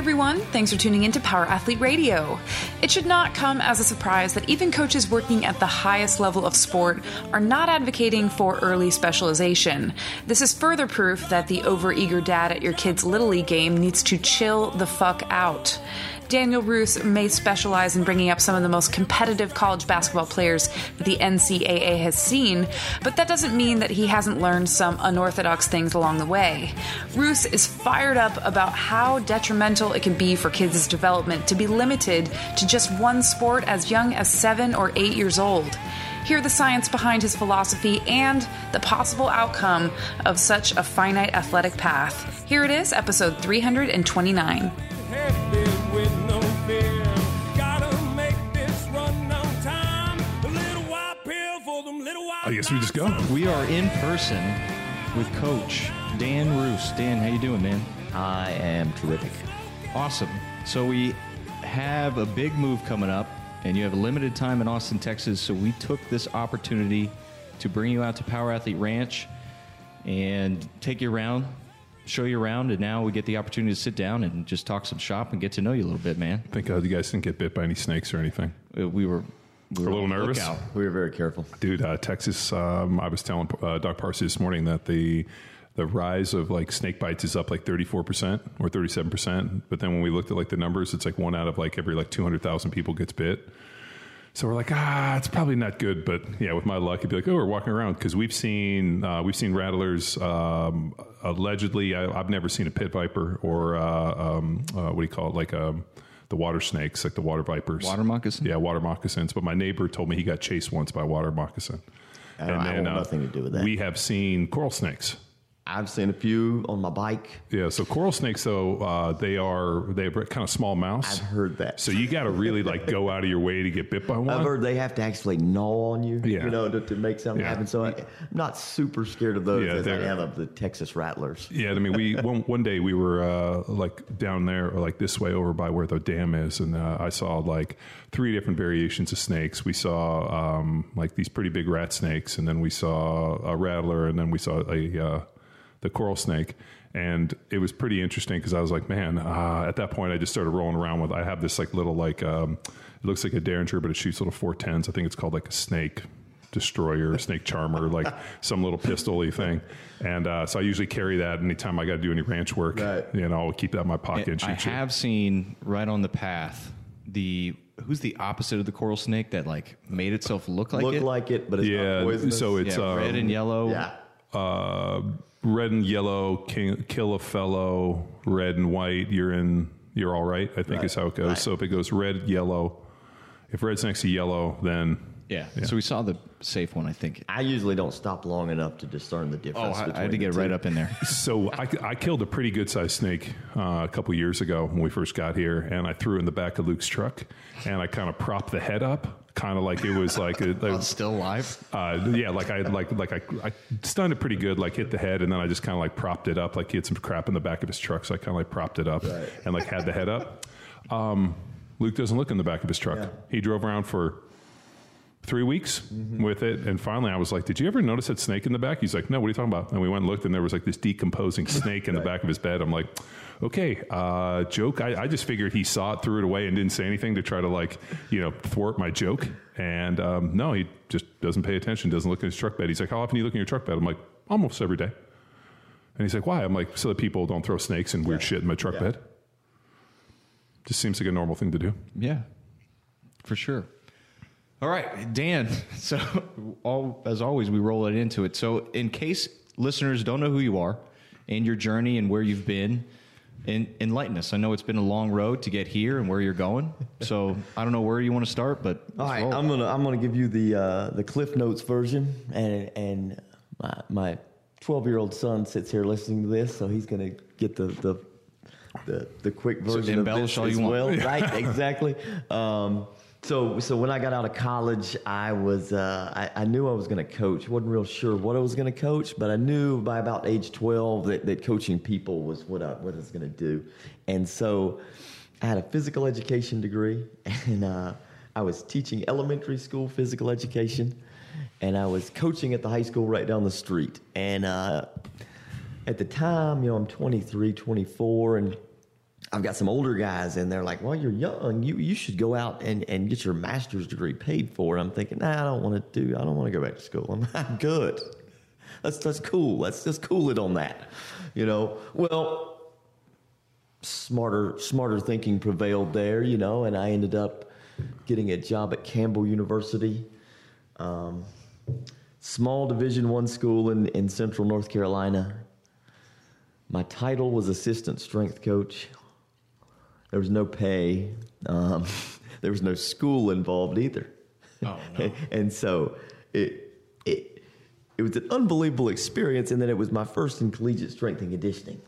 everyone. Thanks for tuning in to Power Athlete Radio. It should not come as a surprise that even coaches working at the highest level of sport are not advocating for early specialization. This is further proof that the overeager dad at your kid's Little League game needs to chill the fuck out. Daniel Roos may specialize in bringing up some of the most competitive college basketball players that the NCAA has seen, but that doesn't mean that he hasn't learned some unorthodox things along the way. Roos is fired up about how detrimental it can be for kids' development to be limited to just one sport as young as seven or eight years old. Hear the science behind his philosophy and the possible outcome of such a finite athletic path. Here it is, episode 329. I guess we just go. We are in person with Coach Dan Roos. Dan, how you doing, man? I am terrific. Awesome. So we have a big move coming up, and you have a limited time in Austin, Texas. So we took this opportunity to bring you out to Power Athlete Ranch and take you around, show you around, and now we get the opportunity to sit down and just talk some shop and get to know you a little bit, man. Thank God you guys didn't get bit by any snakes or anything. Uh, We were, we were a little nervous? lookout. We were very careful. Dude, uh, Texas, um, I was telling uh, Doc Parsley this morning that the the rise of like snake bites is up like 34% or 37%. But then when we looked at like the numbers, it's like one out of like every like 200,000 people gets bit. So we're like, ah, it's probably not good, but yeah, with my luck, it'd be like, oh, we're walking around because we've seen uh, we've seen rattlers. Um, allegedly, I, I've never seen a pit viper or uh, um, uh, what do you call it, like um, the water snakes, like the water vipers, Water moccasin? Yeah, water moccasins. But my neighbor told me he got chased once by a water moccasin. I don't- I want uh, nothing to do with that. We have seen coral snakes. I've seen a few on my bike. Yeah, so coral snakes, though, uh, they are they have kind of small mouths. I've heard that. So you got to really like go out of your way to get bit by one. I've heard they have to actually gnaw on you, Yeah. you know, to, to make something Yeah. happen. So I, I'm not super scared of those Yeah, as I am of the Texas rattlers. Yeah, I mean, we one, one day we were uh, like down there, or like this way over by where the dam is, and uh, I saw like three different variations of snakes. We saw um, like these pretty big rat snakes, and then we saw a rattler, and then we saw a uh, the coral snake. And it was pretty interesting because I was like, man, uh, at that point I just started rolling around with. I have this like little like um, it looks like a derringer, but it shoots little four tens. I think it's called like a snake destroyer, snake charmer, like some little pistol-y thing. And uh, so I usually carry that anytime I got to do any ranch work. Right. You know, I'll keep that in my pocket and I shoot shit. have seen right on the path the who's the opposite of the coral snake that like made itself look like Look it. like it, but it's Yeah, not poisonous. so it's yeah, um, red and yellow. yeah. Uh, red and yellow, king, kill a fellow, red and white, you're in, you're all right. I think Right, is how it goes. right. So if it goes red, yellow, if red's next to yellow, then Yeah. So we saw the safe one, I think. I usually don't stop long enough to discern the Oh, difference. I, I had to get the right up in there. So I, I killed a pretty good sized snake uh, a couple years ago when we first got here, and I threw in the back of Luke's truck, and I kind of propped the head up, kind of like it was like a, Oh, it's still alive. uh, yeah, like I like like I, I stunned it pretty good, like hit the head, and then I just kind of like propped it up, like he had some crap in the back of his truck, so I kind of like propped it up and like had the head up. Um, Luke doesn't look in the back of his truck. Yeah. He drove around for three weeks with it, and finally I was like, "Did you ever notice that snake in the back?" He's like, "No, what are you talking about?" And we went and looked, and there was like this decomposing snake in the back of his bed. I'm like, "Okay, uh, joke." I, I just figured he saw it, threw it away, and didn't say anything to try to like, you know, thwart my joke. And um, no, he just doesn't pay attention, doesn't look in his truck bed. He's like, "How often do you look in your truck bed?" I'm like, "Almost every day." And he's like, "Why?" I'm like, "So that people don't throw snakes and weird shit in my truck Yeah. bed." Just seems like a normal thing to do. Yeah, for sure. All right, Dan. So, all, as always, we roll it into it. So, in case listeners don't know who you are and your journey and where you've been, in, enlighten us. I know it's been a long road to get here and where you're going. So, I don't know where you want to start, but All right, roll. I'm gonna I'm gonna give you the uh, the Cliff Notes version, and and my my 12 year old son sits here listening to this, so he's gonna get the the the, the quick version of embellish this as want. well, right? Exactly. Um, so so when I got out of college, I was uh, I, I knew I was going to coach. wasn't real sure what I was going to coach, but I knew by about age 12 that, that coaching people was what I what I was going to do, and so I had a physical education degree, and uh, I was teaching elementary school physical education, and I was coaching at the high school right down the street. And uh, at the time, you know, I'm 23, 24, and I've got some older guys and they're like, well, you're young. You, you should go out and, and get your master's degree paid for. I'm thinking, nah, I don't want to do, I don't want to go back to school. I'm, I'm good. That's, that's cool. Let's just cool it on that. You know, well, smarter, smarter thinking prevailed there, you know, and I ended up getting a job at Campbell University. Um, small division one school in, in central north carolina my title was assistant strength coach there was no pay um, there was no school involved either. Oh, no. and so it, it it was an unbelievable experience and then it was my first in collegiate strength and conditioning.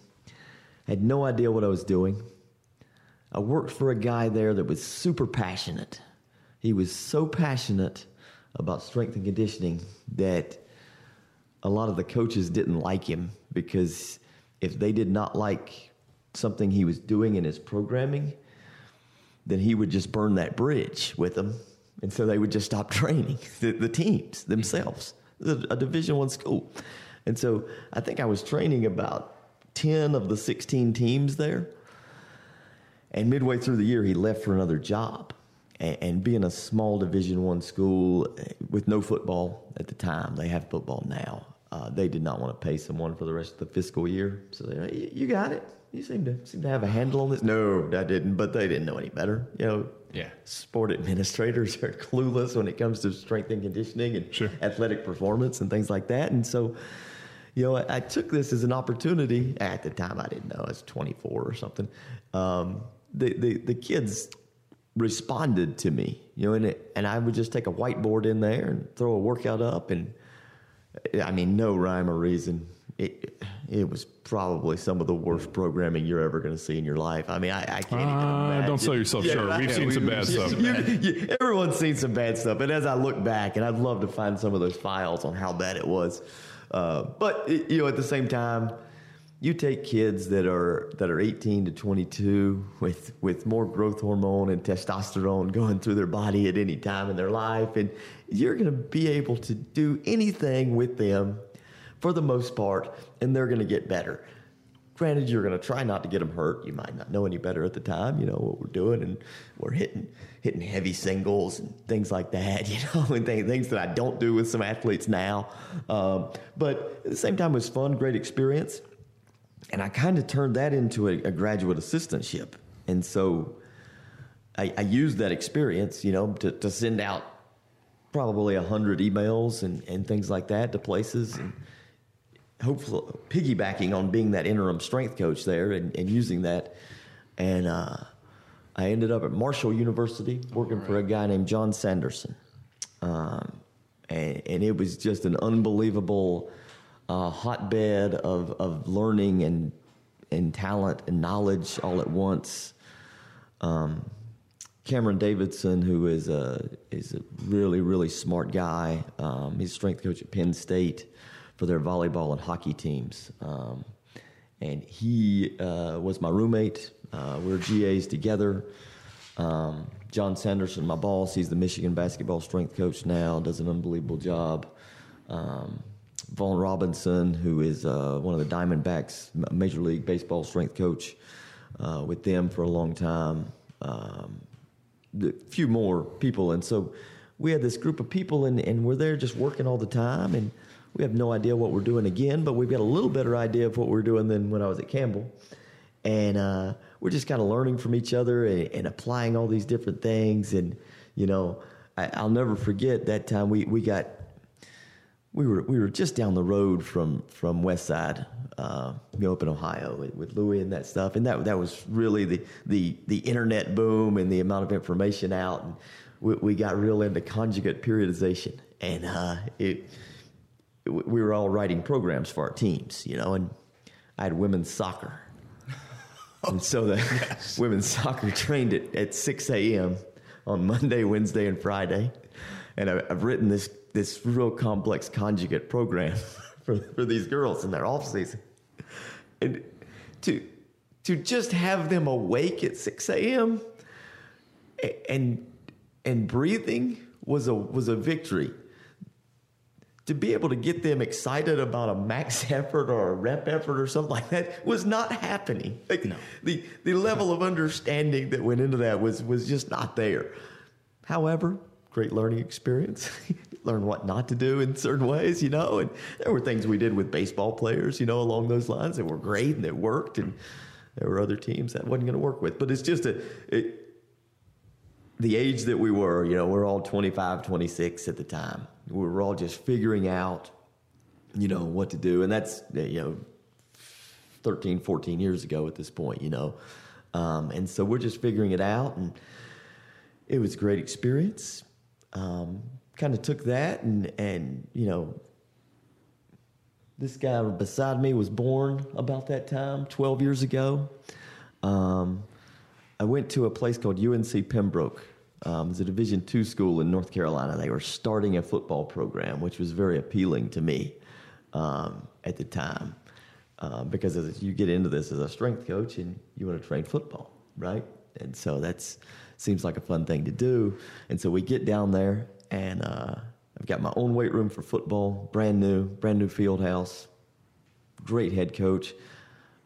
I had no idea what i was doing. I worked for a guy there that was super passionate. He was so passionate about strength and conditioning that a lot of the coaches didn't like him because if they did not like something he was doing in his programming, then he would just burn that bridge with them, and so they would just stop training the, the teams themselves, a, a Division One school, and so I think I was training about ten of the sixteen teams there, and midway through the year he left for another job, and, and being a small Division One school eh, with no football at the time, they have football now. Uh, they did not want to pay someone for the rest of the fiscal year, so they, "You- you got it. You seem to seem to have a handle on this. No, I didn't, but they didn't know any better. You know, Yeah. sport administrators are clueless when it comes to strength and conditioning and Sure. athletic performance and things like that. And so, you know, I, I took this as an opportunity. At the time, I didn't know I was 24 or something. Um, the, the the kids responded to me, you know, and it, and I would just take a whiteboard in there and throw a workout up, and I mean, no rhyme or reason. It it was probably some of the worst programming you're ever going to see in your life. I mean, I, I can't even Uh, imagine. don't sell yourself short. right. We've seen some bad stuff. You- you- everyone's seen some bad stuff, and as I look back, and I'd love to find some of those files on how bad it was, uh, but you know, at the same time, you take kids that are that are 18 to 22 with with more growth hormone and testosterone going through their body at any time in their life, and you're going to be able to do anything with them for the most part, and they're going to get better. Granted, you're going to try not to get them hurt. You might not know any better at the time. You know what we're doing, and we're hitting hitting heavy singles and things like that. You know, and th- things that I don't do with some athletes now. Um, but at the same time, it was fun, great experience, and I kind of turned that into a, a graduate assistantship. And so I, I used that experience, you know, to, to send out probably a hundred emails and, and things like that to places and hopefully piggybacking on being that interim strength coach there and, and using that. And uh, I ended up at Marshall University working for a guy named John Sanderson. Um, and, and it was just an unbelievable uh, hotbed of, of learning and, and talent and knowledge all at once. Um, Cameron Davidson, who is a is a really really smart guy. Um, he's strength coach at Penn State for their volleyball and hockey teams, um, and he uh, was my roommate. Uh, we we're GAs together. Um, John Sanderson, my boss, he's the Michigan basketball strength coach now. Does an unbelievable job. Um, Vaughn Robinson, who is uh, one of the Diamondbacks, Major League Baseball strength coach uh, with them for a long time. Um, a few more people, and so we had this group of people, and, and we're there just working all the time, and we have no idea what we're doing again, but we've got a little better idea of what we're doing than when I was at Campbell, and uh, we're just kind of learning from each other and, and applying all these different things, and you know, I, I'll never forget that time we we got we were we were just down the road from from Westside, uh, you know, up in Ohio with, with Louie and that stuff, and that that was really the the the internet boom and the amount of information out, and we, we got real into conjugate periodization, and uh, it we were all writing programs for our teams, you know, and I had women's soccer, and so the women's soccer trained at, at six a.m. on Monday, Wednesday, and Friday, and I, I've written this this real complex conjugate program for, for these girls in their off season, and to to just have them awake at six a.m. and and breathing was a was a victory. To be able to get them excited about a max effort or a rep effort or something like that was not happening. Like No. the the level of understanding that went into that was was just not there. However, great learning experience. Learn what not to do in certain ways, you know. And there were things we did with baseball players, you know, along those lines that were great and that worked. And there were other teams that wasn't going to work with. But it's just a it, the age that we were, you know, we're all 25, 26 at the time. We were all just figuring out, you know, what to do. And that's, you know, 13, 14 years ago at this point, you know. Um, and so we're just figuring it out. And it was a great experience. Um, kind of took that and, and, you know, this guy beside me was born about that time, 12 years ago. Um, I went to a place called UNC Pembroke. Um, a Division two school in North Carolina. They were starting a football program, which was very appealing to me um, at the time, uh, because as you get into this as a strength coach and you want to train football, right? And so that's seems like a fun thing to do. And so we get down there, and uh, I've got my own weight room for football, brand new, brand new field house, great head coach,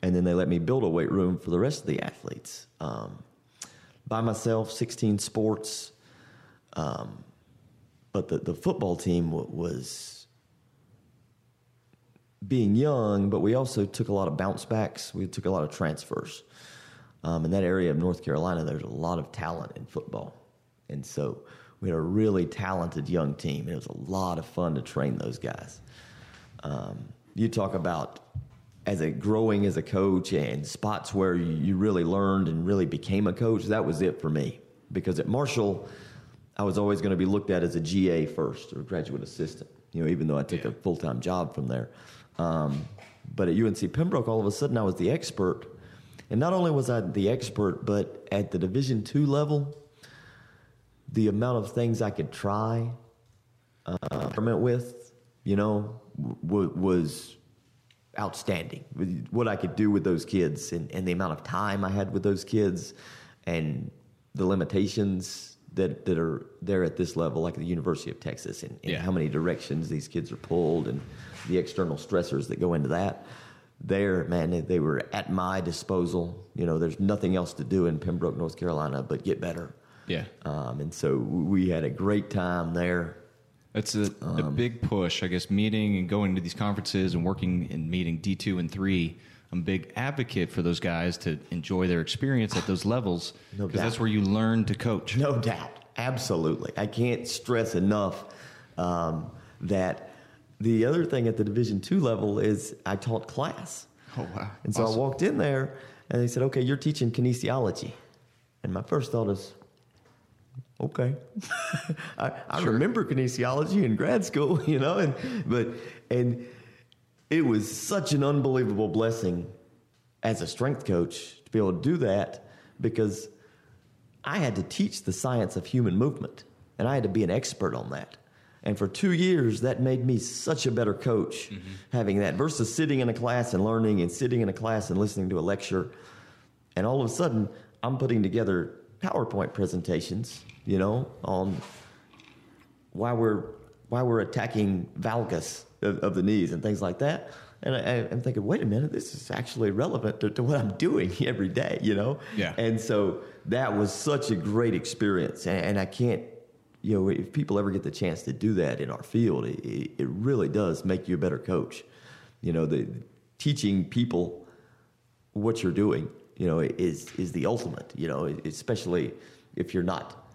and then they let me build a weight room for the rest of the athletes. Um, by myself, 16 sports. Um, but the, the football team w- was being young, but we also took a lot of bounce backs. We took a lot of transfers. Um, in that area of North Carolina, there's a lot of talent in football. And so we had a really talented young team. It was a lot of fun to train those guys. Um, you talk about as a growing as a coach and spots where you, really learned and really became a coach, that was it for me. Because at Marshall, I was always going to be looked at as a GA first or graduate assistant, you know, even though I took a full time job from there. Um, but at UNC Pembroke, all of a sudden I was the expert. And not only was I the expert, but at the Division two level, the amount of things I could try, uh, experiment with, you know, w- was outstanding. What I could do with those kids and, and the amount of time I had with those kids and the limitations that, that are there at this level, like the University of Texas, and, and Yeah. how many directions these kids are pulled and the external stressors that go into that. There, man, they- were at my disposal. You know, there's nothing else to do in Pembroke, North Carolina, but get better. Yeah. Um, and so we had a great time there. That's a, a big push, I guess. Meeting and going to these conferences and working and meeting D two and three. I'm a big advocate for those guys to enjoy their experience at those levels No because that's where you learn to coach. No doubt. Absolutely. I can't stress enough um, that the other thing at the Division two level is I taught class. Oh wow! And so Awesome. I walked in there and they said, okay, you're teaching kinesiology. And my first thought is, okay. I, I remember kinesiology in grad school, you know, and but and it was such an unbelievable blessing as a strength coach to be able to do that because I had to teach the science of human movement and I had to be an expert on that. And for two years, that made me such a better coach mm-hmm. having that versus sitting in a class and learning and sitting in a class and listening to a lecture. And all of a sudden, I'm putting together PowerPoint presentations, you know, on why we're why we're attacking valgus of, of the knees and things like that. And I, I'm thinking, wait a minute, this is actually relevant to, to what I'm doing every day, you know. Yeah. And so that was such a great experience, and, and I can't, you know, if people ever get the chance to do that in our field, it, it it really does make you a better coach. You know, the teaching people what you're doing, you know, is is the ultimate. You know, especially if you're not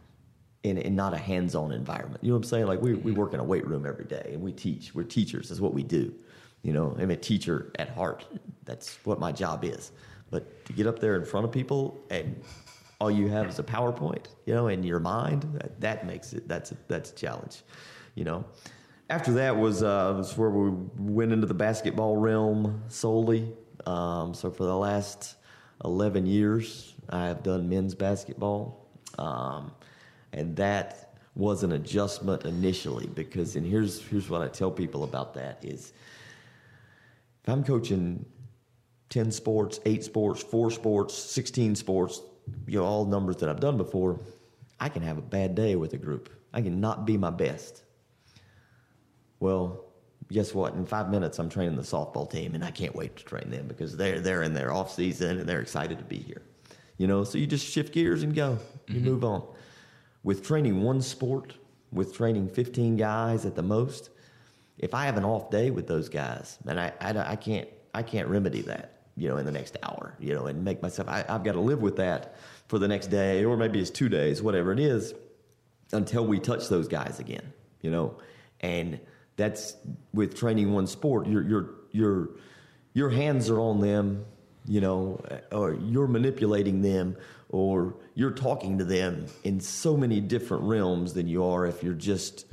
in, in not a hands-on environment. You know what I'm saying? Like we we work in a weight room every day and we teach. We're teachers. That's what we do. You know, I'm a teacher at heart. That's what my job is. But to get up there in front of people and all you have is a PowerPoint, you know, in your mind, that, that makes it. That's a, that's a challenge. You know. After that was uh, was where we went into the basketball realm solely. Um, so for the last 11 years, I have done men's basketball. Um, and that was an adjustment initially because and here's here's what I tell people about that is if I'm coaching 10 sports, 8 sports, 4 sports, 16 sports, you know all numbers that I've done before, I can have a bad day with a group. I can not be my best. Well, guess what? In five minutes, I'm training the softball team, and I can't wait to train them because they're they're in their off season and they're excited to be here. You know, so you just shift gears and go. You Mm-hmm. move on. With training one sport, with training 15 guys at the most, if I have an off day with those guys, and I, I, I can't I can't remedy that, you know, in the next hour, you know, and make myself I, I've got to live with that for the next day or maybe it's two days, whatever it is, until we touch those guys again, you know, and that's with training one sport. Your your your your hands are on them, you know, or you're manipulating them, or you're talking to them in so many different realms than you are if you're just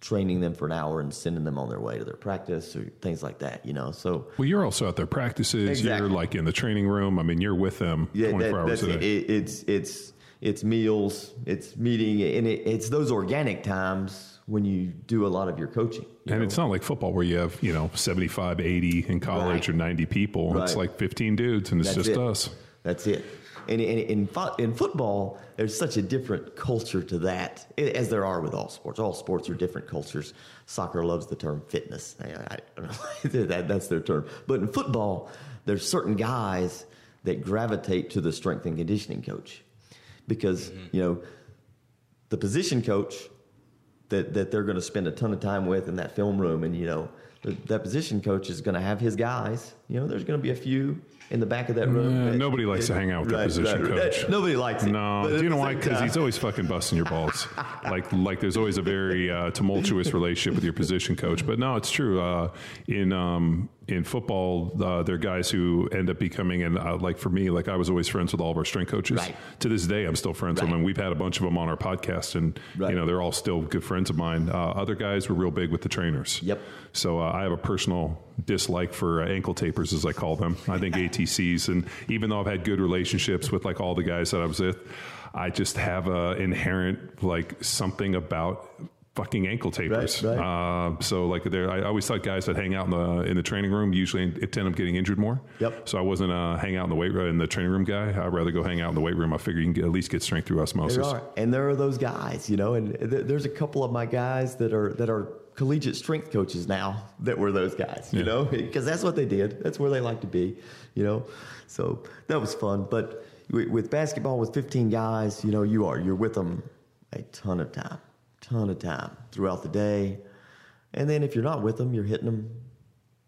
training them for an hour and sending them on their way to their practice or things like that, you know. So Well, you're also at their practices. Exactly. You're like in the training room. I mean, you're with them yeah, 24 that, hours a day. It- It's it's it's meals, it's meeting, and it, it's those organic times when you do a lot of your coaching. you And know? it's not like football where you have, you know, 75, 80 in college Right. or 90 people. It's like 15 dudes and it's That's just it. us. That's it. And, and in, fo- in football, there's such a different culture to that, as there are with all sports. All sports are different cultures. Soccer loves the term fitness. I, I don't know. that, that's their term. But in football, there's certain guys that gravitate to the strength and conditioning coach because, mm-hmm. you know, the position coach that, that they're going to spend a ton of time with in that film room. And, you know, the, that position coach is going to have his guys. You know, there's going to be a few in the back of that room. That- nobody likes to hang out with their position coach. Nobody likes it. No, do you know why? Because he's always fucking busting your balls. like, like there's always a very uh, tumultuous relationship with your position coach. But no, it's true. Uh, in um, in football, uh, there are guys who end up becoming, and uh, like for me, like I was always friends with all of our strength coaches. Right. To this day, I'm still friends with them. And we've had a bunch of them on our podcast, and Right. you know they're all still good friends of mine. Uh, other guys were real big with the trainers. Yep. So uh, I have a personal dislike for uh, ankle tapers, as I call them. I think ATCs, and even though I've had good relationships with like all the guys that I was with, I just have a inherent like something about fucking ankle tapers. Right, Uh, so like there, I always thought guys that hang out in the in the training room usually end up getting injured more. Yep. So I wasn't a hang out in the weight room in the training room guy. I'd rather go hang out in the weight room. I figure you can get, at least get strength through osmosis. There are, and there are those guys, you know, and th- there's a couple of my guys that are that are collegiate strength coaches now that were those guys, you Yeah. know, because that's what they did. That's where they like to be, you know. So that was fun. But with, with basketball, with 15 guys, you know, you are you're with them a ton of time, ton of time throughout the day, and then if you're not with them, you're hitting them.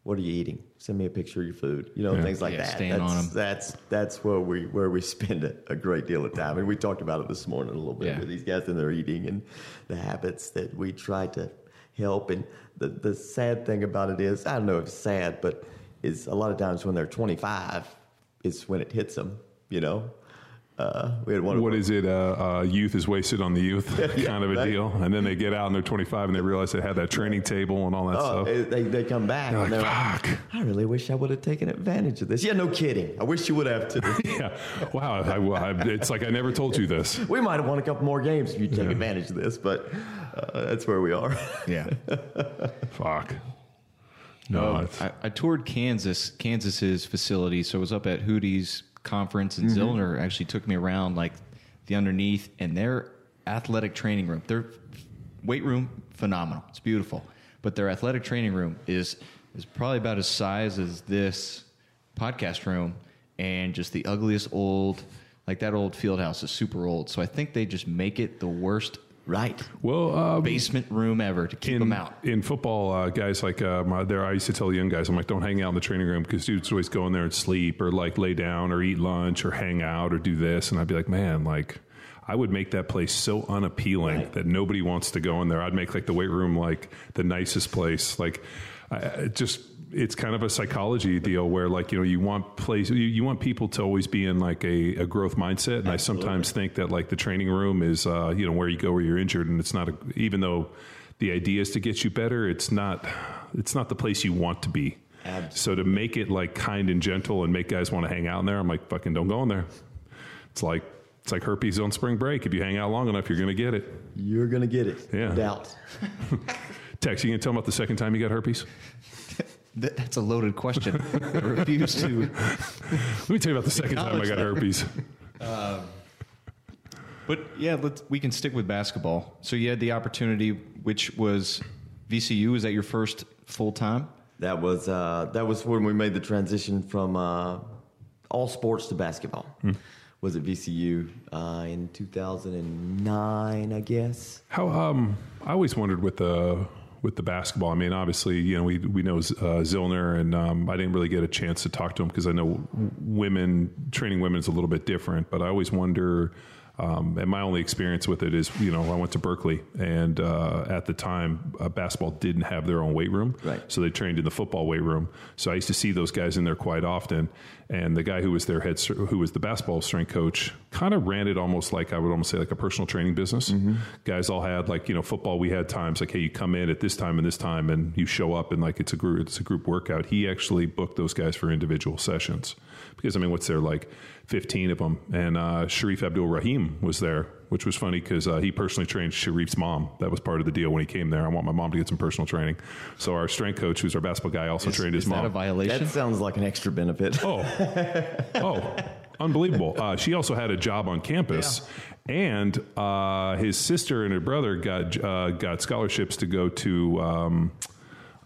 What are you eating? Send me a picture of your food. You know, Yeah. things like Yeah, that. staying that's, on 'em. That's that's where we where we spend a, a great deal of time, and we talked about it this morning a little bit Yeah. with these guys and their eating and the habits that we try to help. And the the sad thing about it is, I don't know if it's sad, but is a lot of times when they're 25 is when it hits them. You know, uh, we had one. of What our- is it? Uh, uh, youth is wasted on the youth, kind of a right. deal. And then they get out and they're 25 and they realize they had that training table and all that Oh, stuff. they, they come back They're and like, they're like, "Fuck." I really wish I would have taken advantage of this. Yeah, no kidding. I wish you would have too. yeah. Wow. I, I, it's like I never told you this. we might have won a couple more games if you take advantage of this, but uh, that's where we are. Yeah. Fuck. No, it's, I, I toured Kansas, Kansas's facility. So I was up at Hootie's conference, and mm-hmm. Zillner actually took me around like the underneath and their athletic training room. Their weight room, phenomenal. It's beautiful, but their athletic training room is is probably about as size as this podcast room, and just the ugliest old. Like that old field house is super old, so I think they just make it the worst right. well, uh, basement room ever to keep in, them out. in football, uh, guys like uh, my, there, I used to tell the young guys, I'm like, don't hang out in the training room because dudes always go in there and sleep or like lay down or eat lunch or hang out or do this, and I'd be like, man, like. I would make that place so unappealing Right. that nobody wants to go in there. I'd make like the weight room like the nicest place. Like, I just it's kind of a psychology deal where like you know you want place you, you want people to always be in like a, a growth mindset, and I sometimes think that like the training room is uh, you know where you go where you're injured, and it's not a, even though the idea is to get you better, it's not it's not the place you want to be. Absolutely. So to make it like kind and gentle and make guys want to hang out in there, I'm like fucking don't go in there. It's like it's like herpes on spring break. If you hang out long enough, you're going to get it. You're going to get it. Yeah. No doubt. Tex, you gonna tell them about the second time you got herpes. That, that's a loaded question. I refuse to. Let me tell you about the second time I got herpes. But yeah, let's, we can stick with basketball. So you had the opportunity, which was VCU. Was that your first full time? That was uh, that was when we made the transition from uh, all sports to basketball. Was at VCU uh, in 2009, I guess. How um, I always wondered with the with the basketball. I mean, obviously, you know, we we know uh, Zillner, and um, I didn't really get a chance to talk to him because I know women training women is a little bit different. But I always wonder. Um, and my only experience with it is, you know, I went to Berkeley, and uh, at the time, uh, basketball didn't have their own weight room, Right. so they trained in the football weight room. So I used to see those guys in there quite often. And the guy who was their head, who was the basketball strength coach, kind of ran it almost like I would almost say like a personal training business. Guys all had like you know football. We had times like hey, you come in at this time and this time, and you show up and like it's a group it's a group workout. He actually booked those guys for individual sessions because I mean, what's there like fifteen of them, and uh, Shareef Abdur-Rahim was there. Which was funny because uh, he personally trained Shareef's mom. That was part of the deal when he came there. I want my mom to get some personal training. So our strength coach, who's our basketball guy, also trained his Is mom. that a violation? That sounds like an extra benefit. Oh, oh, unbelievable! Uh, she also had a job on campus, and uh, his sister and her brother got uh, got scholarships to go to um,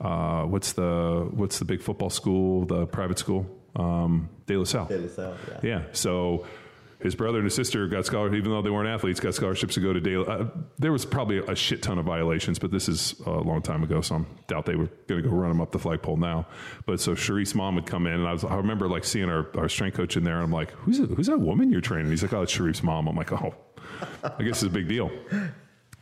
uh, what's the what's the big football school, the private school, um, De La Salle. De La Salle, yeah. Yeah, so. His brother and his sister got scholarships, even though they weren't athletes, got scholarships to go to Dale. Uh, there was probably a shit ton of violations, but this is a long time ago, so I doubt they were going to go run them up the flagpole now. But so Sharice's mom would come in, and I, was, I remember like seeing our, our strength coach in there, and I'm like, "Who's who's that woman you're training?" He's like, "Oh, it's Shareef's mom." I'm like, "Oh, I guess it's a big deal."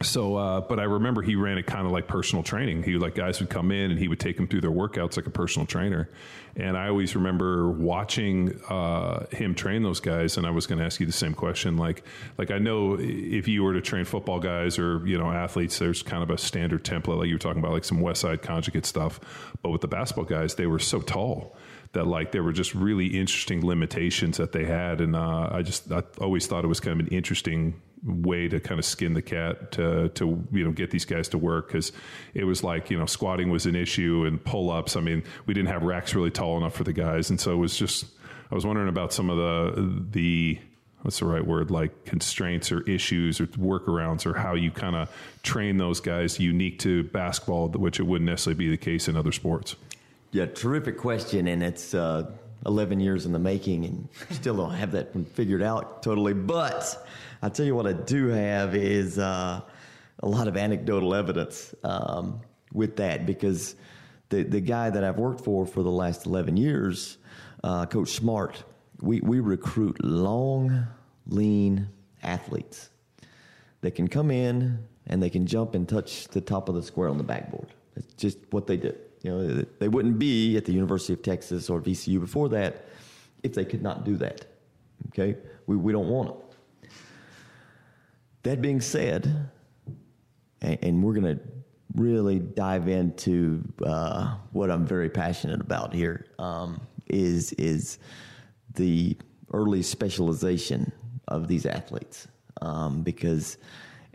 So, uh, but I remember he ran it kind of like personal training. He like guys would come in and he would take them through their workouts like a personal trainer. And I always remember watching uh, him train those guys. And I was going to ask you the same question. Like, like I know if you were to train football guys or you know athletes, there's kind of a standard template, like you were talking about, like some Westside conjugate stuff. But with the basketball guys, they were so tall that like there were just really interesting limitations that they had and uh, i just i always thought it was kind of an interesting way to kind of skin the cat to to you know get these guys to work because it was like you know squatting was an issue and pull-ups. I mean we didn't have racks really tall enough for the guys. And so it was just i was wondering about some of the the what's the right word? Like constraints or issues or workarounds or how you kind of train those guys unique to basketball which it wouldn't necessarily be the case in other sports. Yeah, terrific question, and it's uh, 11 years in the making, and still don't have that figured out totally. But I tell you what, I do have is uh, a lot of anecdotal evidence um, with that because the the guy that I've worked for for the last 11 years, uh, Coach Smart, we we recruit long, lean athletes that can come in and they can jump and touch the top of the square on the backboard. It's just what they do. You know, they wouldn't be at the University of Texas or VCU before that if they could not do that. Okay, we we don't want them. That being said, and, and we're going to really dive into uh, what I'm very passionate about here um, is is the early specialization of these athletes um, because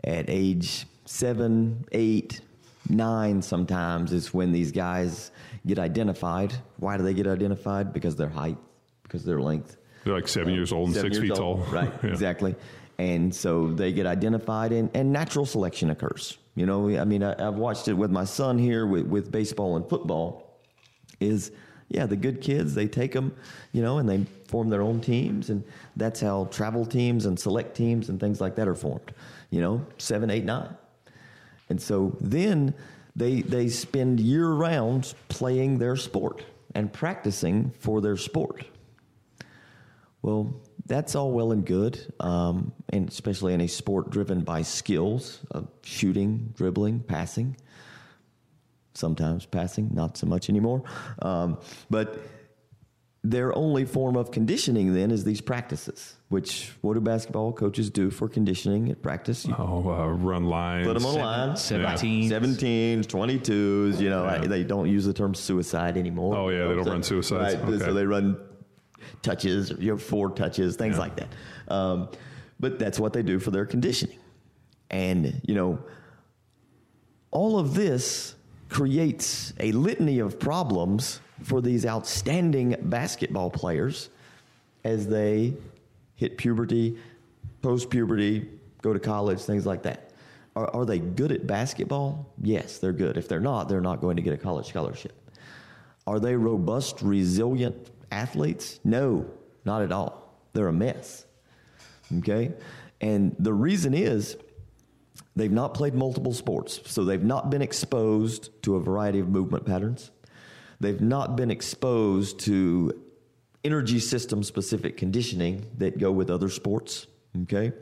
at age seven, eight, nine, sometimes is when these guys get identified. Why do they get identified? Because their height, because their length. They're like seven years old and six feet old. tall. Right, Yeah. exactly. And so they get identified, and, and natural selection occurs. You know, I mean, I, I've watched it with my son here with, with baseball and football. Is yeah, the good kids they take them, you know, and they form their own teams, and that's how travel teams and select teams and things like that are formed. You know, seven, eight, nine. And so then they they spend year round playing their sport and practicing for their sport. Well, that's all well and good, um, and especially in a sport driven by skills of shooting, dribbling, passing. Sometimes passing, not so much anymore. Um, but their only form of conditioning then is these practices, which what do basketball coaches do for conditioning at practice? You Oh, uh, run lines. put them on a line. 17s. 17s, 22s, you know, I- they don't use the term suicide anymore. Oh, yeah, they don't run suicides. Right, Okay. so they run touches, or, you know, four touches, things like that. Um, but that's what they do for their conditioning. And, you know, all of this creates a litany of problems for these outstanding basketball players as they hit puberty, post puberty, go to college, things like that. are, are they good at basketball? Yes, they're good. If they're not, they're not going to get a college scholarship. Are they robust, resilient athletes? No, not at all. They're a mess. Okay? And the reason is they've not played multiple sports, so they've not been exposed to a variety of movement patterns. They've not been exposed to energy system specific conditioning that go with other sports. Okay?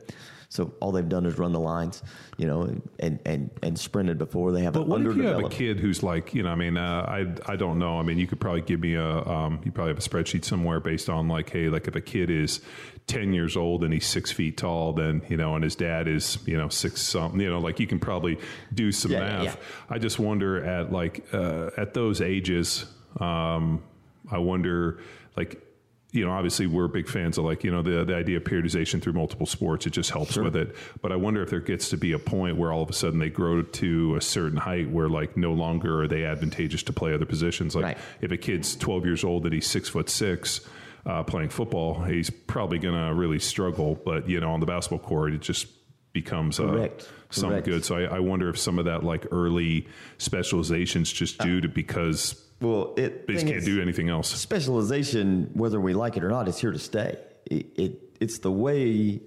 So all they've done is run the lines, you know, and and and sprinted before. They have But what if you have a kid who's like, you know, I mean, uh, I I don't know. I mean, you could probably give me a, um, you probably have a spreadsheet somewhere based on like, hey, like if a kid is ten years old and he's six feet tall, then you know, and his dad is you know six something, you know, like you can probably do some Yeah, yeah, math. yeah. I just wonder at like uh, at those ages, um, I wonder like. You know, obviously, we're big fans of like you know the the idea of periodization through multiple sports. It just helps with it. But I wonder if there gets to be a point where all of a sudden they grow to a certain height where like no longer are they advantageous to play other positions. Like Right. if a kid's twelve years old and he's six foot six. Uh, playing football, he's probably going to really struggle. But you know, on the basketball court, it just becomes uh, Correct. something Correct. good. So I, I wonder if some of that like early specializations just due to because well, it they just can't do anything else. specialization, whether we like it or not, is here to stay. It, it it's the way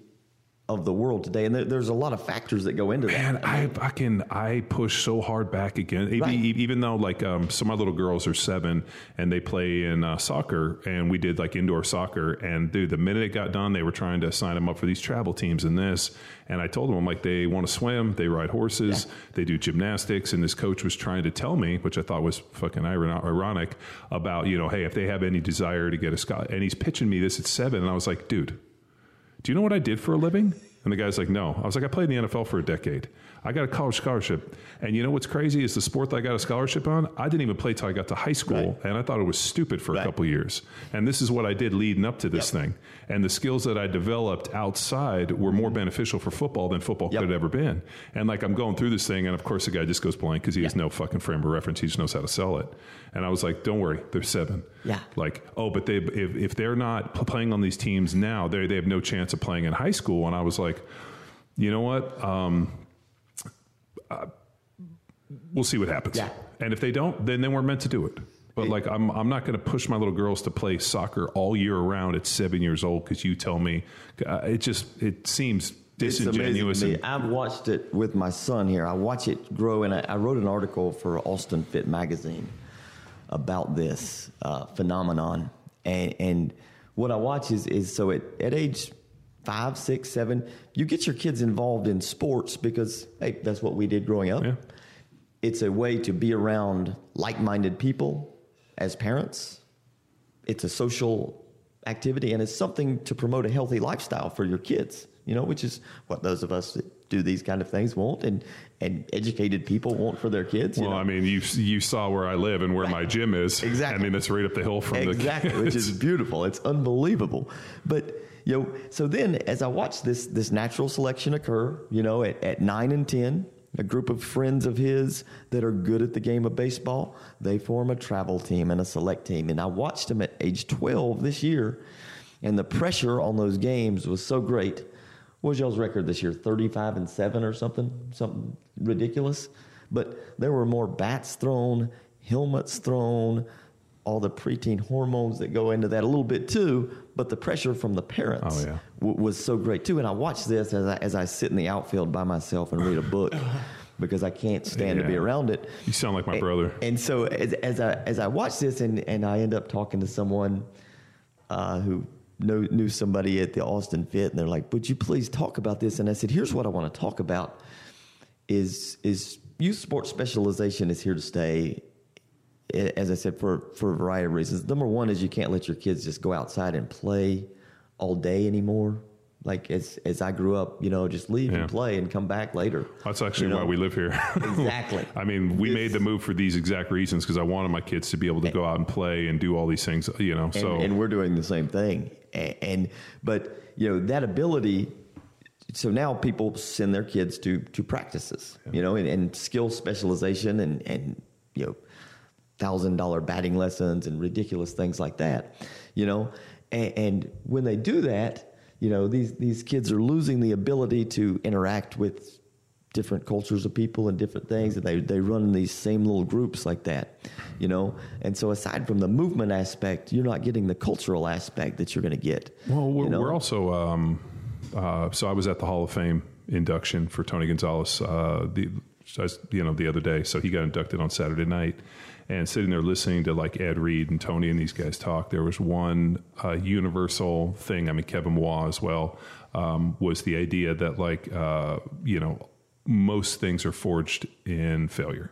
of the world today, and there, there's a lot of factors that go into that. Man, I fucking I push so hard back again. Even, Right. even though like um, some of my little girls are seven and they play in uh, soccer, and we did like indoor soccer. And dude, the minute it got done, they were trying to sign them up for these travel teams and this. And I told them, I'm like, they want to swim, they ride horses, they do gymnastics. And this coach was trying to tell me, which I thought was fucking ironic, about you know, hey, if they have any desire to get a scholar, and he's pitching me this at seven, and I was like, dude do you know what I did for a living? And the guy's like, no. I was like, I played in the NFL for a decade. I got a college scholarship. And you know what's crazy is the sport that I got a scholarship on, I didn't even play till I got to high school. And I thought it was stupid for a Right. couple years. And this is what I did leading up to this thing. And the skills that I developed outside were more beneficial for football than football Yep. could have ever been. And like I'm going through this thing, and of course the guy just goes blank because he has no fucking frame of reference. He just knows how to sell it. And I was like, don't worry, they're seven. Yeah. Like, oh, but they if, if they're not playing on these teams now, they they have no chance of playing in high school. And I was like, you know what? Um, uh, we'll see what happens. Yeah. And if they don't, then then we're meant to do it. But like, I'm I'm not going to push my little girls to play soccer all year around at seven years old because you tell me uh, it just it seems It's amazing disingenuous. to me. I've watched it with my son here. I watch it grow, and I, I wrote an article for Austin Fit magazine about this uh, phenomenon. And, and what I watch is, is so at, at age five, six, seven, you get your kids involved in sports because, hey, that's what we did growing up. Yeah. It's a way to be around like minded people as parents. It's a social activity and it's something to promote a healthy lifestyle for your kids, you know, which is what those of us that do these kind of things want and, and educated people want for their kids. you well, know? I mean, you you saw where I live and where my gym is. Exactly. I mean, it's right up the hill from exactly, the which is beautiful. It's unbelievable. But you know, so then as I watched this this natural selection occur, you know, at, at nine and ten, a group of friends of his that are good at the game of baseball, they form a travel team and a select team. And I watched them at age twelve this year, and the pressure on those games was so great. What was y'all's record this year? Thirty-five and seven or something, something ridiculous. But there were more bats thrown, helmets thrown, all the preteen hormones that go into that a little bit too. But the pressure from the parents Oh, yeah. w- was so great too. And I watch this as I, as I sit in the outfield by myself and read a book because I can't stand to be around it. You sound like my brother. And so as, as I as I watch this and, and I end up talking to someone uh, who knew, knew somebody at the Austin Fit, and they're like, "Would you please talk about this?" And I said, "Here's what I want to talk about: is is youth sports specialization is here to stay." As I said, for for a variety of reasons. Number one is you can't let your kids just go outside and play all day anymore. Like as as I grew up, you know, just leave Yeah. and play and come back later. That's actually You why we live here. Exactly. I mean, we It's- made the move for these exact reasons because I wanted my kids to be able to go out and play and do all these things, you know. and, So and we're doing the same thing. And, and but you know that ability. So now people send their kids to to practices, you know, and, and skill specialization and and you know thousand dollar batting lessons and ridiculous things like that, you know. And, and when they do that, you know these these kids are losing the ability to interact with different cultures of people and different things, and they they run in these same little groups like that, you know. And so, aside from the movement aspect, you're not getting the cultural aspect that you're going to get. Well, we're, you know? we're also. Um, uh, so I was at the Hall of Fame induction for Tony Gonzalez. Uh, the you know the other day, so he got inducted on Saturday night. And sitting there listening to like Ed Reed and Tony and these guys talk, there was one uh, universal thing. I mean, Kevin Mawae as well um, was the idea that like uh, you know most things are forged in failure.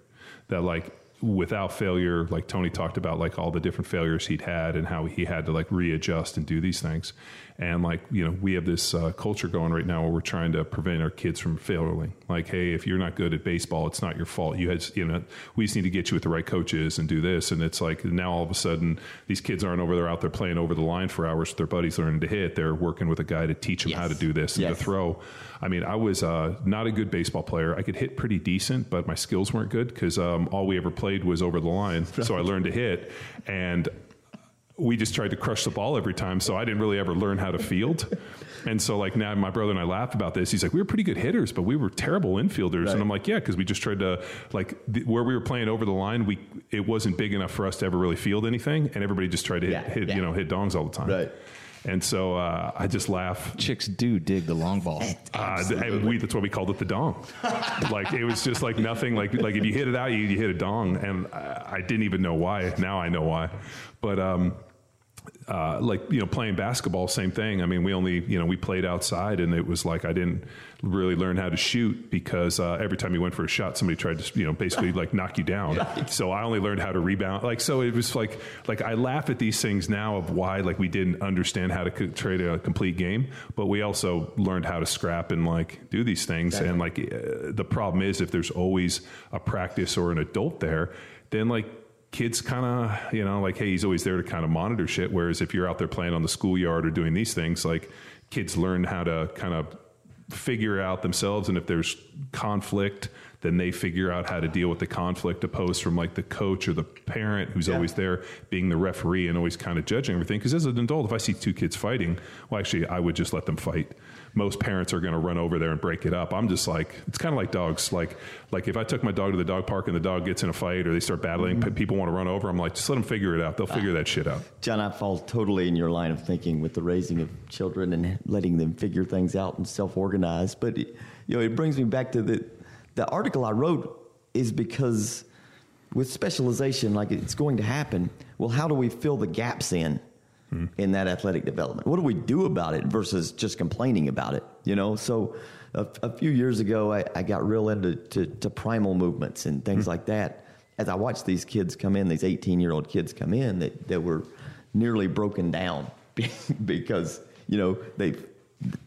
That like without failure, like Tony talked about, like all the different failures he'd had and how he had to like readjust and do these things. And like, you know, we have this uh, culture going right now where we're trying to prevent our kids from failing. Like, hey, if you're not good at baseball, it's not your fault. You had, you know, we just need to get you with the right coaches and do this. And it's like now all of a sudden these kids aren't over there out there playing over the line for hours with their buddies learning to hit. They're working with a guy to teach them Yes. how to do this and Yes. to throw. I mean, I was uh, not a good baseball player. I could hit pretty decent, but my skills weren't good because um, all we ever played was over the line. So I learned to hit, and we just tried to crush the ball every time. So I didn't really ever learn how to field. And so, like now, my brother and I laugh about this. He's like, "We were pretty good hitters, but we were terrible infielders." Right. And I'm like, "Yeah, because we just tried to like th- where we were playing over the line. We it wasn't big enough for us to ever really field anything, and everybody just tried to hit, Yeah, hit yeah. you know hit dongs all the time." Right. And so uh, I just laugh Chicks do dig the long ball. uh, th- and we, that's what we called it the dong. like it was just like nothing. Like like if you hit it out, you, you hit a dong, and I, I didn't even know why. Now I know why. But um, uh, like you know, playing basketball, same thing. I mean, we only you know we played outside, and it was like I didn't really learn how to shoot because uh, every time you went for a shot, somebody tried to you know basically like knock you down. So I only learned how to rebound. Like so, it was like like I laugh at these things now of why like we didn't understand how to co- trade a complete game, but we also learned how to scrap and like do these things. And like uh, the problem is if there's always a practice or an adult there, then like kids kind of you know like hey he's always there to kind of monitor shit whereas if you're out there playing on the schoolyard or doing these things like kids learn how to kind of figure out themselves and if there's conflict then they figure out how to deal with the conflict opposed from like the coach or the parent who's Yeah. always there being the referee and always kind of judging everything because as an adult if i see two kids fighting well actually i would just let them fight most parents are going to run over there and break it up i'm just like it's kind of like dogs like like if i took my dog to the dog park and the dog gets in a fight or they start battling Mm-hmm. people want to run over i'm like just let them figure it out they'll figure that shit out John, I fall totally in your line of thinking with the raising of children and letting them figure things out and self-organize. But you know, it brings me back to the the article I wrote is because with specialization, like it's going to happen. Well, how do we fill the gaps in in that athletic development? What do we do about it versus just complaining about it? You know, so. A, a few years ago, I, I got real into to, to primal movements and things mm-hmm. like that. As I watched these kids come in, these 18 year old kids come in that, that were nearly broken down because, you know, they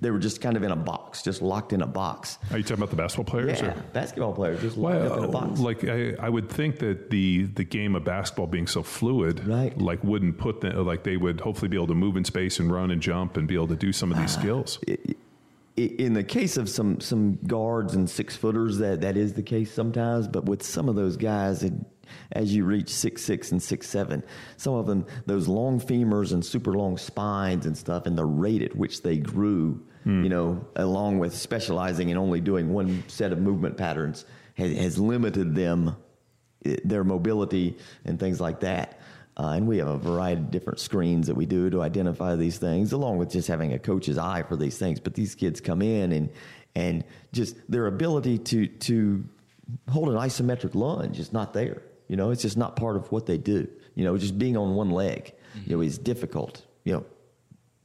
they were just kind of in a box, just locked in a box. are you talking about the basketball players Yeah, or basketball players just locked up in a box. like I, I would think that the the game of basketball being so fluid, Right. Like wouldn't put them like they would hopefully be able to move in space and run and jump and be able to do some of these ah, skills. I- in the case of some some guards and six footers, that that is the case sometimes. But with some of those guys, it, as you reach six six and six seven, some of them those long femurs and super long spines and stuff, and the rate at which they grew, you know, along with specializing and only doing one set of movement patterns, has, has limited them their mobility and things like that. Uh, and we have a variety of different screens that we do to identify these things, along with just having a coach's eye for these things. But these kids come in and and just their ability to to hold an isometric lunge is not there. You know, it's just not part of what they do. You know, just being on one leg, you know, is difficult. You know,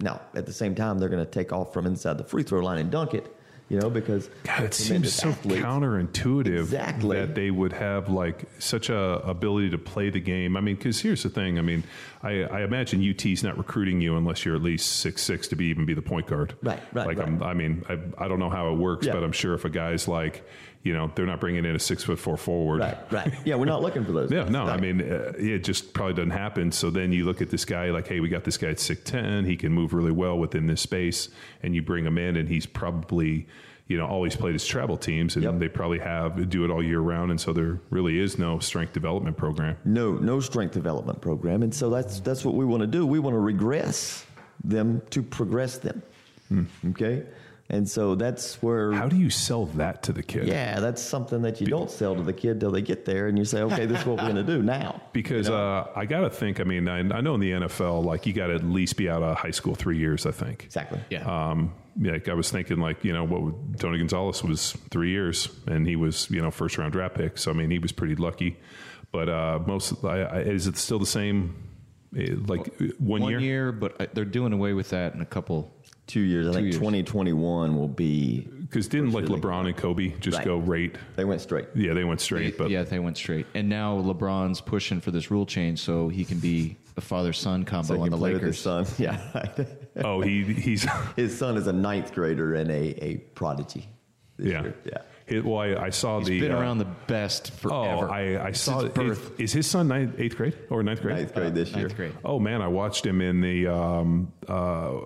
now at the same time they're going to take off from inside the free throw line and dunk it. You know, because God, it seems so athletes. counterintuitive Exactly. that they would have like such a ability to play the game. I mean, because here's the thing. I mean, I, I imagine UT's not recruiting you unless you're at least six six to be even be the point guard. Right, right, Like right. I'm, I mean, I, I don't know how it works, Yeah. but I'm sure if a guy's like, you know, they're not bringing in a six foot four forward. Right, right. Yeah, we're not looking for those. Yeah, guys. no, I mean, uh, it just probably doesn't happen. So then you look at this guy like, hey, we got this guy at six ten. He can move really well within this space, and you bring him in, and he's probably, you know, always played his travel teams, and Yep. they probably have do it all year round, and so there really is no strength development program. no no strength development program and so that's that's what we want to do we want to regress them to progress them okay And so that's where How do you sell that to the kid? yeah, that's something that you don't sell to the kid till they get there, and you say, okay, this is what we're going to do now. Because uh, I got to think. I mean, I, I know in the NFL, like you got to at least be out of high school three years. I think. Exactly. Yeah. Um, yeah, like I was thinking, like you know, what would, Tony Gonzalez was three years, and he was you know first round draft pick. So I mean, he was pretty lucky. But uh, most I, I, is it still the same? eh, Like one, year. One year? year, but uh, they're doing away with that in a couple. Two years. I think years. 2021 will be. Because didn't like Really? LeBron and Kobe just Right. go right? They went straight. Yeah, they went straight. But yeah, they went straight. And now LeBron's pushing for this rule change so he can be a father son combo So on the play with his Lakers. son. Yeah. oh, he he's his son is a ninth grader and a, a prodigy. This yeah Year. Yeah. It- well, I, I saw He's the been uh, around the best Oh, forever. I, I saw Since it. birth. Is, is his son ninth, eighth grade or ninth grade? Ninth grade this year. Ninth grade. Oh man, I watched him in the. Um, uh,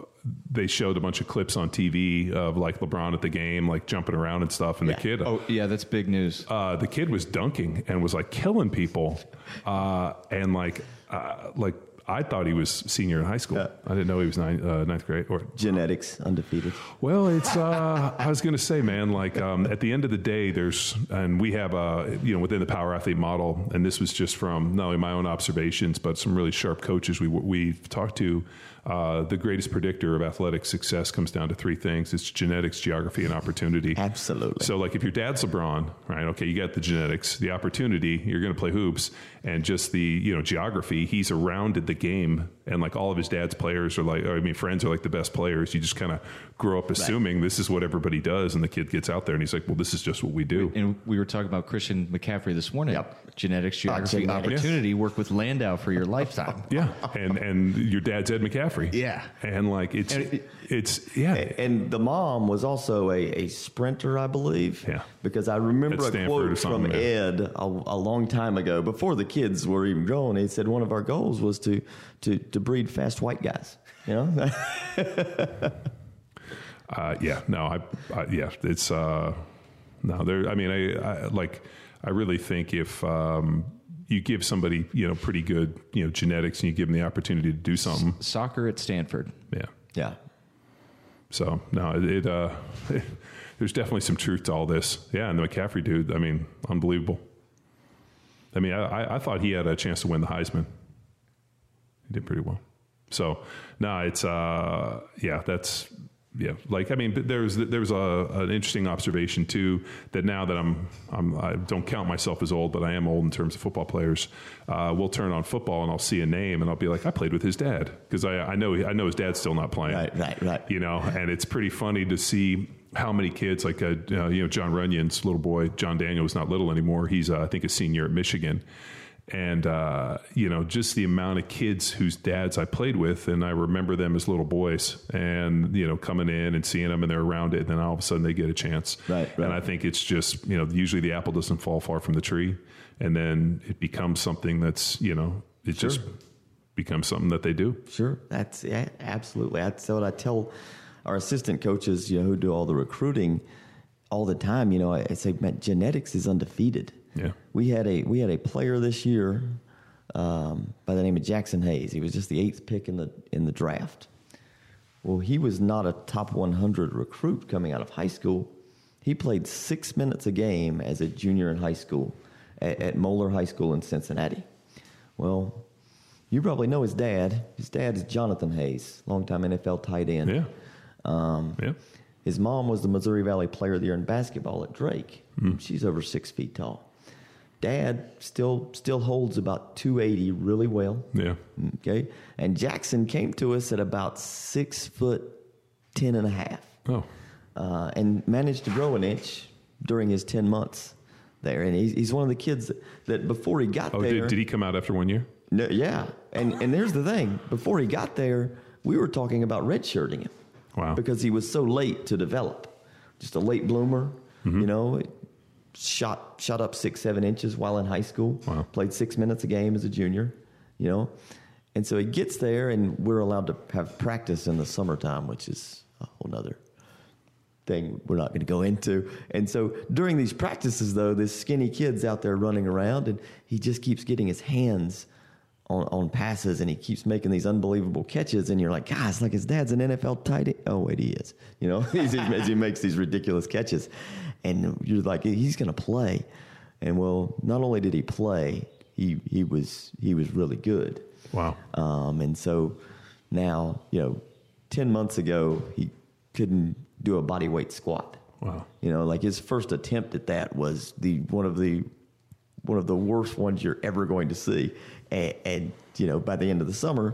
they showed a bunch of clips on TV of like LeBron at the game, like jumping around and stuff, and Yeah. the kid. Oh yeah, that's big news. Uh, the kid was dunking and was like killing people, uh, and like, uh, like I thought he was senior in high school. Yeah. I didn't know he was ninth, uh, ninth grade. Or Genetics undefeated. well, it's. Uh, I was going to say, man. Like um, at the end of the day, there's, and we have a, you know, within the power athlete model, and this was just from not only my own observations, but some really sharp coaches we we've talked to. Uh, the greatest predictor of athletic success comes down to three things: it's genetics, geography, and opportunity. Absolutely. So, like, if your dad's LeBron, right? Okay, you got the genetics, the opportunity. You're going to play hoops, and just the you know geography. He's around the game, and like all of his dad's players are like, or, I mean, friends are like the best players. You just kind of grow up assuming this is what everybody does, and the kid gets out there, and he's like, well, this is just what we do. And we were talking about Christian McCaffrey this morning. Yep. Genetics, geography, genetics. opportunity. Work with Landau for your lifetime. Yeah, and and your dad's Ed McCaffrey. Yeah. and like it's And it- it's yeah. And the mom was also a, a sprinter, I believe. Yeah. Because I remember At a Stanford quote from yeah. Ed a, a long time ago, before the kids were even grown. He said one of our goals was to to, to breed fast white guys. You know, Uh, yeah, no, I, I yeah, it's uh, no, there. I mean, I, I like, I really think if um, you give somebody, you know, pretty good, you know, genetics, and you give them the opportunity to do something, Soccer at Stanford. yeah. yeah. So no, it, it uh, there's definitely some truth to all this. Yeah, and the McCaffrey dude, I mean, unbelievable. I mean, I, I- thought he had a chance to win the Heisman. He did pretty well. So no, it's uh, yeah, that's yeah. Like I mean, there's there's a an interesting observation too that now that I'm I'm I don't count myself as old, but I am old in terms of football players. Uh, we'll turn on football and I'll see a name and I'll be like, I played with his dad because I I know I know his dad's still not playing Right, right, right. you know, and it's pretty funny to see how many kids, like, uh, you know, Jon Runyan's little boy, John Daniel is not little anymore. He's, uh, I think, a senior at Michigan. And, uh, you know, just the amount of kids whose dads I played with, and I remember them as little boys and, you know, coming in and seeing them and they're around it. And then all of a sudden they get a chance. Right, right. And I think it's just, you know, usually the apple doesn't fall far from the tree. And then it becomes something that's, you know, it just becomes something that they do. Sure, that's yeah, absolutely. That's what I tell our assistant coaches, you know, who do all the recruiting all the time. You know, I, I say, man, genetics is undefeated. Yeah. we had a we had a player this year um, by the name of Jaxson Hayes. He was just the eighth pick in the in the draft. Well, he was not a top 100 recruit coming out of high school. He played six minutes a game as a junior in high school at, at Moeller High School in Cincinnati. Well, you probably know his dad. His dad is Jonathan Hayes, longtime NFL tight end. Yeah. Um, yeah. His mom was the Missouri Valley Player of the Year in basketball at Drake. She's over six feet tall. Dad still still holds about 280 really well. Yeah. Okay. And Jaxson came to us at about six foot ten and a half. Oh, Uh, and managed to grow an inch during his 10 months there. And he's, he's one of the kids that, that before he got oh, there. did, did he come out after one year? No, yeah, and and there's the thing. Before he got there, we were talking about redshirting him. Wow. Because he was so late to develop, just a late bloomer. Mm-hmm. You know, shot shot up six seven inches while in high school. Wow. Played six minutes a game as a junior. You know, and so he gets there, and we're allowed to have practice in the summertime, which is a whole nother thing we're not going to go into. And so during these practices, though, this skinny kid's out there running around, and he just keeps getting his hands on, on passes and he keeps making these unbelievable catches and you're like, guys, like his dad's an NFL tight end. Oh wait, he is. You know, he, he makes these ridiculous catches, and you're like, he's going to play. And well, not only did he play, he he was he was really good. Wow. Um, and so now, you know, ten months ago he couldn't do a body weight squat. Wow. You know, like his first attempt at that was the one of the one of the worst ones you're ever going to see. And, and you know, by the end of the summer,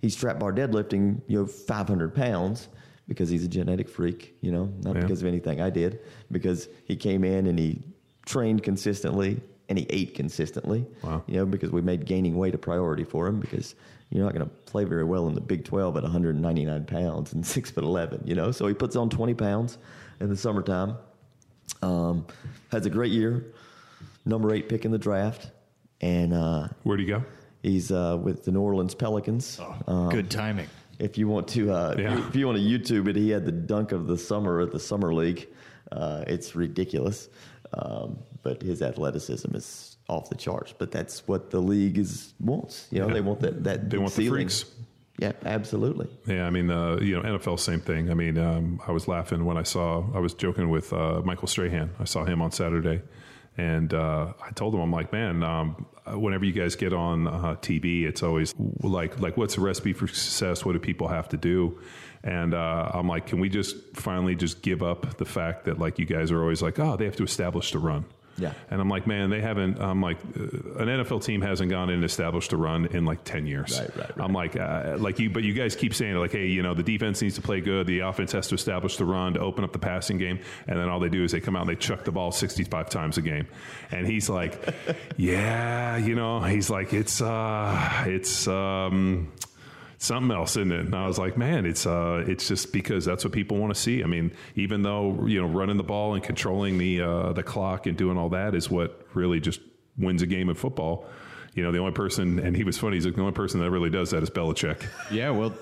he's trap bar deadlifting, you know, 500 pounds because he's a genetic freak. You know, not Yeah. because of anything I did, because he came in and he trained consistently and he ate consistently. Wow. You know, because we made gaining weight a priority for him because you're not going to play very well in the Big 12 at 199 pounds and six foot 11. You know, so he puts on 20 pounds in the summertime. Um, has a great year, number eight pick in the draft, and uh, Where'd he go? he's uh, with the New Orleans Pelicans. Um, Good timing. if you want to, uh, Yeah. if you want to YouTube it, he had the dunk of the summer at the summer league. Uh, it's ridiculous, um, but his athleticism is off the charts. But that's what the league is wants. You know, Yeah. they want that. That They want the freaks. Yeah, absolutely. Yeah, I mean, uh, you know, NFL, same thing. I mean, um, I was laughing when I saw, I was joking with uh, Michael Strahan. I saw him on Saturday, and uh, I told him, I'm like, man, um, whenever you guys get on uh, TV, it's always like, like, what's the recipe for success? What do people have to do? And uh, I'm like, can we just finally just give up the fact that like you guys are always like, oh, they have to establish the run. Yeah. And I'm like, man, they haven't. I'm like, uh, an NFL team hasn't gone in and established a run in like ten years. Right, right, right. I'm like, uh, like you, but you guys keep saying like, hey, you know, the defense needs to play good. The offense has to establish the run to open up the passing game, and then all they do is they come out and they chuck the ball 65 times a game. And he's like, yeah, you know, he's like, it's, uh, it's. um something else isn't it and i was like man it's uh it's just because that's what people want to see i mean even though you know running the ball and controlling the uh the clock and doing all that is what really just wins a game of football you know the only person and he was funny he's like the only person that really does that is Belichick. Yeah, well,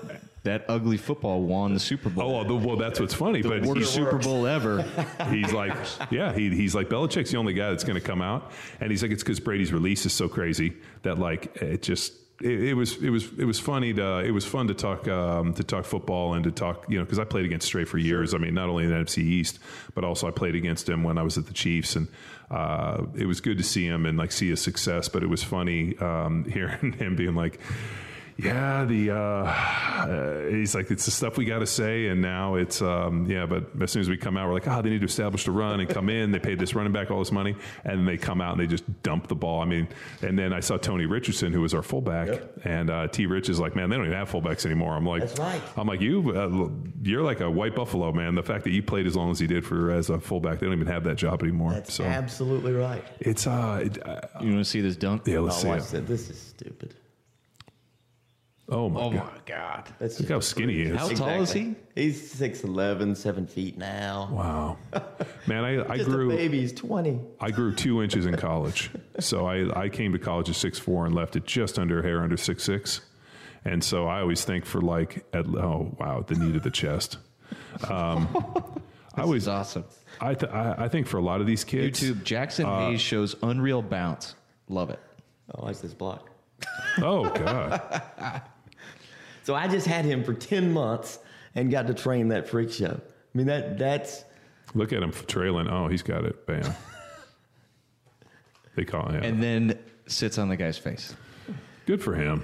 that ugly football won the Super Bowl. oh well, well that's what's funny the but worst he's Super Bowl ever. he's like, yeah, he, he's like Belichick's the only guy that's going to come out, and he's like, it's because Brady's release is so crazy that like it just. It, it was it was it was funny to it was fun to talk um, to talk football and to talk you know because I played against Stray for years. I mean not only in the NFC East but also I played against him when I was at the Chiefs. And uh, it was good to see him and like see his success. But it was funny um, hearing him being like yeah, the uh, uh, he's like it's the stuff we got to say, and now it's um, yeah. But as soon as we come out, we're like, oh, they need to establish the run and come in. They paid this running back all this money, and they come out and they just dump the ball. I mean, and then I saw Tony Richardson, who was our fullback, and uh, T. Rich is like, man, they don't even have fullbacks anymore. I'm like, right. I'm like, you, uh, you're like a white buffalo, man. The fact that you played as long as you did for as a fullback, they don't even have that job anymore. That's so absolutely right. it's uh, it, uh, You want to see this dunk? yeah, let's I see. watched It. it. This is stupid. Oh my Oh god, my God! That's look how skinny he is. How tall is he? He's 6'11", 7 feet now. Wow, man, I, I Just grew. a baby. He's 20. I grew two inches in college. So I, I came to college at six four and left it just under a hair under six six. And so I always think for like, at, oh, wow, the knee to the chest. Um, I was, It's awesome. I, th- I, I think for a lot of these kids, YouTube Jaxson Uh, Hayes shows Unreal Bounce. Love it. Oh, like this block. oh, God. So I just had him for 10 months and got to train that freak show. I mean, that that's Look at him trailing. Oh, he's got it. Bam. They call him. And then sits on the guy's face. Good for him.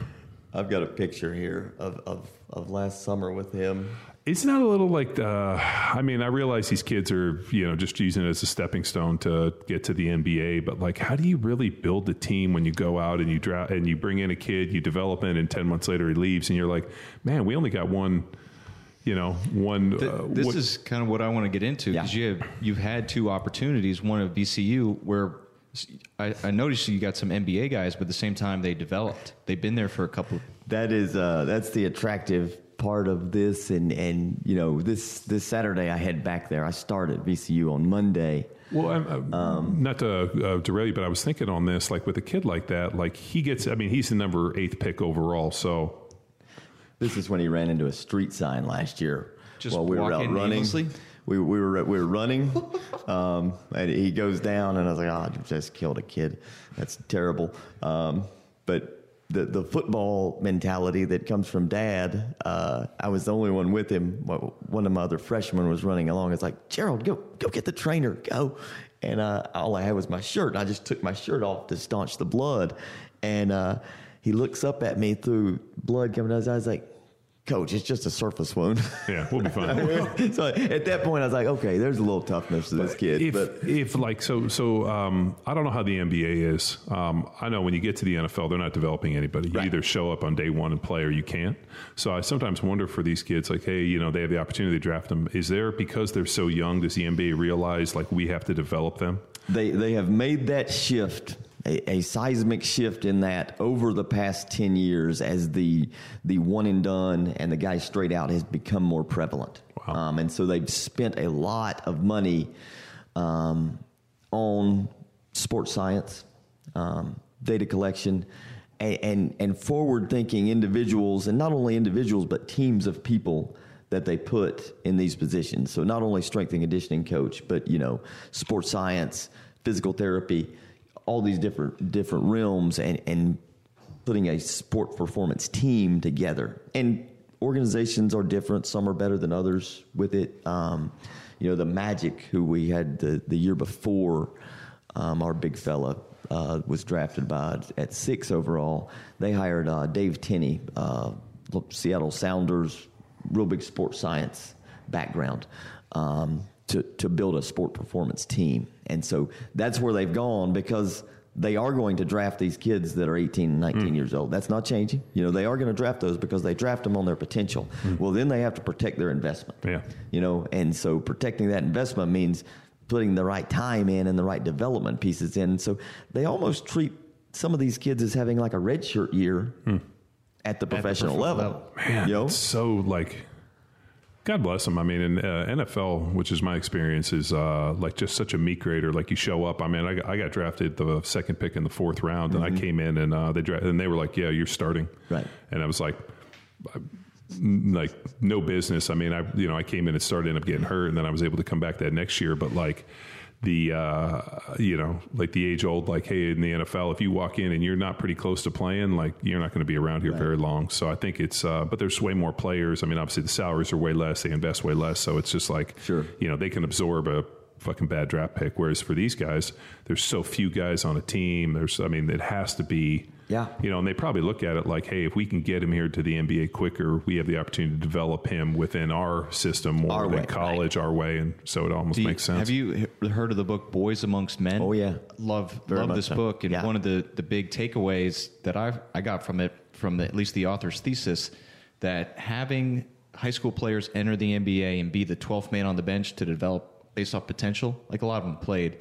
I've got a picture here of, of, of last summer with him. It's not a little like, uh, I mean, I realize these kids are, you know, just using it as a stepping stone to get to the NBA, but like, how do you really build a team when you go out and you draft and you bring in a kid, you develop it, and 10 months later he leaves, and you're like, man, we only got one, you know, one. Th- uh, this what- is kind of what I want to get into because Yeah. you have, you've had two opportunities. One at VCU where s- I, I noticed you got some NBA guys, but at the same time they developed. They've been there for a couple. That is uh, that's the attractive part of this, and and you know this this Saturday I head back there. I start at VCU on Monday. Well, I'm, I'm, not to uh, derail you, but I was thinking on this, like with a kid like that, like he gets, I mean, he's the number eighth pick overall. So, This is when he ran into a street sign last year. Just while we were out running. aimlessly? We, we were we were running, um, and he goes down, and I was like, "Oh, you just killed a kid. That's terrible." Um, but the the football mentality that comes from dad. Uh, I was the only one with him. One of my other freshmen was running along. It's like Gerald, go go get the trainer, go. And uh, all I had was my shirt. I just took my shirt off to staunch the blood. And uh, he looks up at me through blood coming out of his eyes, like, Coach, it's just a surface wound. Yeah, we'll be fine. so at that point, I was like, okay, there's a little toughness to this kid. If, but if like so, so um, I don't know how the NBA is. Um, I know when you get to the NFL, they're not developing anybody. You Right. either show up on day one and play, or you can't. So I sometimes wonder for these kids, like, hey, you know, they have the opportunity to draft them. Is there because they're so young? Does the NBA realize like we have to develop them? they they have made that shift a, a seismic shift in that over the past 10 years as the the one and done and the guy straight out has become more prevalent Wow. um, and so they've spent a lot of money um, on sports science um, data collection and, and, and forward thinking individuals and not only individuals but teams of people that they put in these positions. So not only strength and conditioning coach, but you know, sports science, physical therapy, all these different different realms, and and putting a sport performance team together. And organizations are different. Some are better than others with it. Um, you know, the Magic, who we had the the year before, um, our big fella. Uh, was drafted by at six overall. They hired uh, Dave Tenney, uh, Seattle Sounders, real big sports science background um, to to build a sport performance team, and so that's where they've gone because they are going to draft these kids that are 18 and 19 mm. years old. That's not changing. You know, they are going to draft those because they draft them on their potential. Mm. Well, then they have to protect their investment. Yeah. You know, and so protecting that investment means putting the right time in and the right development pieces in. So they almost treat some of these kids as having like a red shirt year hmm. at the professional professional level. level. Man, You know? so like, God bless them. I mean, in uh, NFL, which is my experience, is uh, like just such a meat grader. Like you show up. I mean, I got, I got drafted the second pick in the fourth round, and I came in and uh, they dra- and they were like, "Yeah, you're starting." Right. And I was like, like no business. I mean, I you know I came in and started ended up getting hurt, and then I was able to come back that next year. But like the uh, you know like the age old like hey in the NFL if you walk in and you're not pretty close to playing like you're not going to be around here very long. So I think it's uh, but there's way more players. I mean obviously the salaries are way less, they invest way less, so it's just like Sure. you know they can absorb a fucking bad draft pick. Whereas for these guys, there's so few guys on a team. There's I mean it has to be Yeah. you know, and they probably look at it like, hey, if we can get him here to the NBA quicker, we have the opportunity to develop him within our system more Our than way, college, our way, and so it almost Do you- makes sense. Have you heard of the book Boys Amongst Men? Oh, yeah. love Very love this so. book, and Yeah. one of the the big takeaways that I I got from it, from the, at least the author's thesis, that having high school players enter the NBA and be the 12th man on the bench to develop based off potential, like a lot of them played,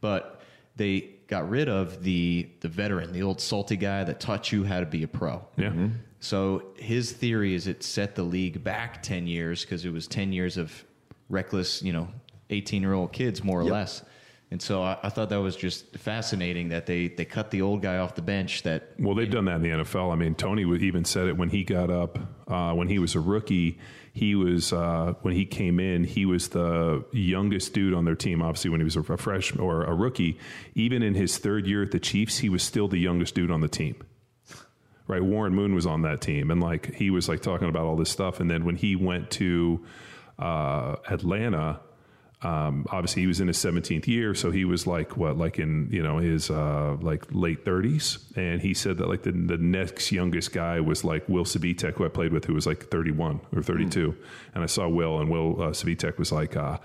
but they got rid of the the veteran, the old salty guy that taught you how to be a pro. yeah. So his theory is it set the league back 10 years because it was 10 years of reckless, you know, 18 year old kids, more or Yep. less. And so I, I thought that was just fascinating that they, they cut the old guy off the bench that Well, they've done that in the NFL. I mean, Tony even said it when he got up, uh, when he was a rookie. He was uh, when he came in, he was the youngest dude on their team. Obviously, when he was a freshman or a rookie, even in his third year at the Chiefs, he was still the youngest dude on the team. Right, Warren Moon was on that team, and like he was like talking about all this stuff. And then when he went to uh, Atlanta, um, obviously he was in his 17th year so he was like what like in you know his uh, like late 30s and he said that like the, the next youngest guy was like will Svitek who i played with who was like 31 or 32 and i saw will and will uh, Svitek was like uh,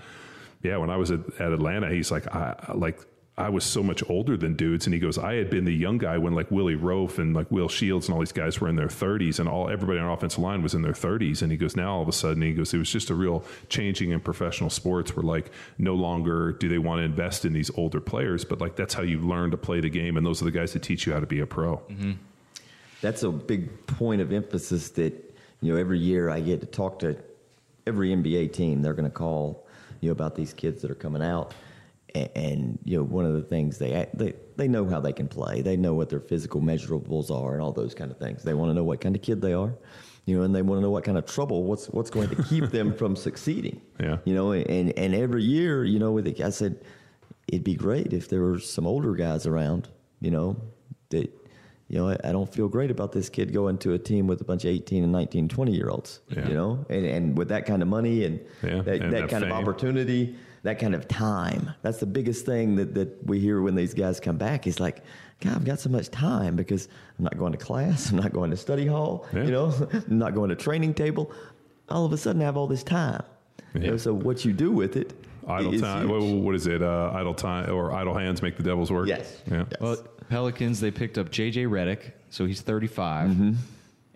yeah when i was at, at atlanta he's like i like I was so much older than dudes, and he goes, I had been the young guy when like Willie Roaf and like Will Shields and all these guys were in their 30s, and all everybody on our offensive line was in their 30s. And he goes, now all of a sudden, he goes, it was just a real changing in professional sports where like no longer do they want to invest in these older players, but like that's how you learn to play the game, and those are the guys that teach you how to be a pro. Mm-hmm. that's a big point of emphasis that you know every year I get to talk to every NBA team. They're going to call you know about these kids that are coming out, and, and you know one of the things they they they know how they can play. They know what their physical measurables are and all those kind of things. They want to know what kind of kid they are. You know, and they want to know what kind of trouble, what's what's going to keep them from succeeding. Yeah. You know, and and every year, you know, with the, I said, it'd be great if there were some older guys around. You know, that you know, I, I don't feel great about this kid going to a team with a bunch of 18 and 19, 20 year olds, Yeah. you know, and, and with that kind of money and Yeah, that, and that, that kind fame. of opportunity, that kind of time. That's the biggest thing that, that we hear when these guys come back He's like, God, I've got so much time because I'm not going to class, I'm not going to study hall, Yeah. you know, I'm not going to training table. All of a sudden, I have all this time. You know, so what you do with it Idle is time. huge. What, what is it? Uh, idle time or idle hands make the devil's work? Yes. Yeah. Yes. Well, Pelicans they picked up JJ Redick, so he's 35, Mm-hmm.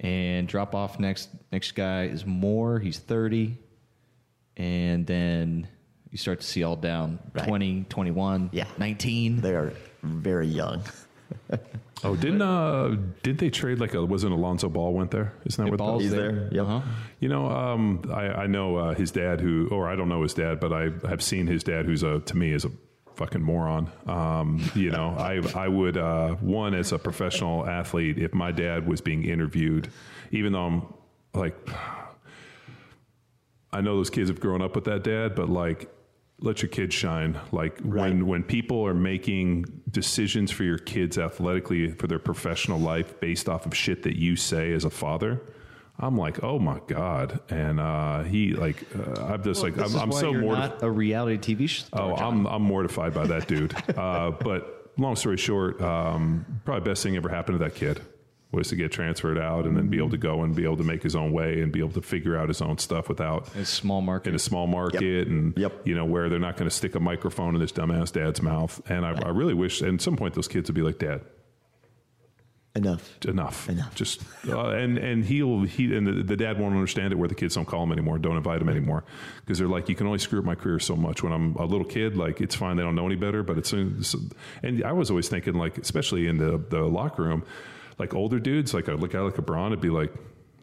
and drop off next next guy is Moore, he's 30, and then you start to see all down Right. 20, 21, Yeah. 19. They are very young. Oh, didn't uh, did they trade like a wasn't Alonzo Ball went there? Isn't that what? Ball's He's The, there. Yep. Uh-huh. you know, um, I, I know uh, his dad who, or I don't know his dad, but I have seen his dad who's a to me is a fucking moron. Um, you know, I I would uh, one as a professional athlete if my dad was being interviewed, even though I'm like I know those kids have grown up with that dad, but like, let your kids shine. Like Right. when when people are making decisions for your kids athletically for their professional life based off of shit that you say as a father. I'm like, oh my god, and uh, he like, uh, I'm just like, This I'm, I'm so you're mortified. not a reality TV show. Oh, John. I'm I'm mortified by that dude. uh, but long story short, um, probably best thing ever happened to that kid was to get transferred out and then be able to go and be able to make his own way and be able to figure out his own stuff without It's small market. in a small market and Yep. you know where they're not going to stick a microphone in this dumbass dad's mouth. And I, I really wish at some point those kids would be like, Dad, Enough. enough, Enough. Just uh, and and he'll he and the, the dad won't understand it where the kids don't call him anymore, don't invite him anymore because they're like, you can only screw up my career so much. When I'm a little kid, like it's fine, they don't know any better. But it's it's- and I was always thinking like, especially in the the locker room, like older dudes, like a guy like LeBron, it'd be like,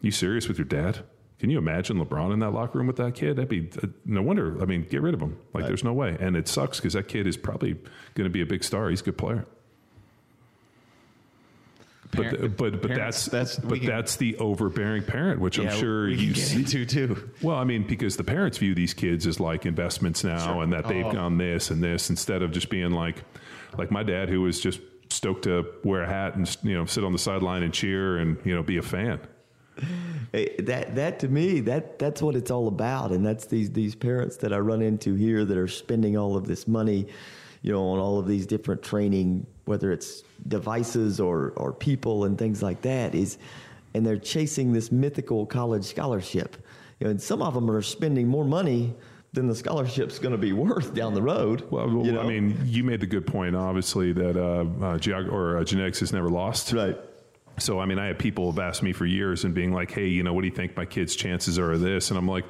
you serious with your dad? Can you imagine LeBron in that locker room with that kid? That'd be uh, no wonder. I mean, get rid of him. Like, there's no way. And it sucks because that kid is probably going to be a big star. He's a good player. But the- but but parents, that's that's- but can- that's the overbearing parent, which I'm sure we can you get see. into too. Well, I mean, because the parents view these kids as like investments now, and that they've Oh. done this and this instead of just being like, like my dad, who was just stoked to wear a hat and you know sit on the sideline and cheer and you know be a fan. Hey, that that to me that that's what it's all about, and that's these these parents that I run into here that are spending all of this money, you know, on all of these different training, whether it's devices or or people and things like that. Is and they're chasing this mythical college scholarship, you know, and some of them are spending more money than the scholarship's going to be worth down the road. Well, you know? I mean, you made the good point, obviously, that uh, uh, geog- or uh, genetics has never lost. right. So, I mean, I have people have asked me for years and being like, hey, you know, what do you think my kid's chances are of this? And I'm like,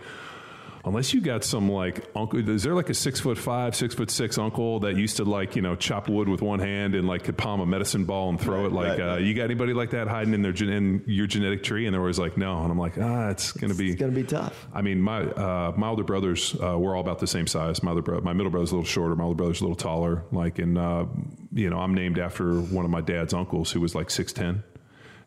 unless you got some like uncle, is there like a six foot five, six foot six uncle that used to like, you know, chop wood with one hand and like could palm a medicine ball and throw it? Like, right, uh, right. you got anybody like that hiding in their gen- in your genetic tree? And they're always like, no. And I'm like, ah, it's going to be. It's going to be tough. I mean, my uh, my older brothers uh, were all about the same size. My other bro- my middle brother's a little shorter. My older brother's a little taller. Like, and uh, you know, I'm named after one of my dad's uncles who was like six ten,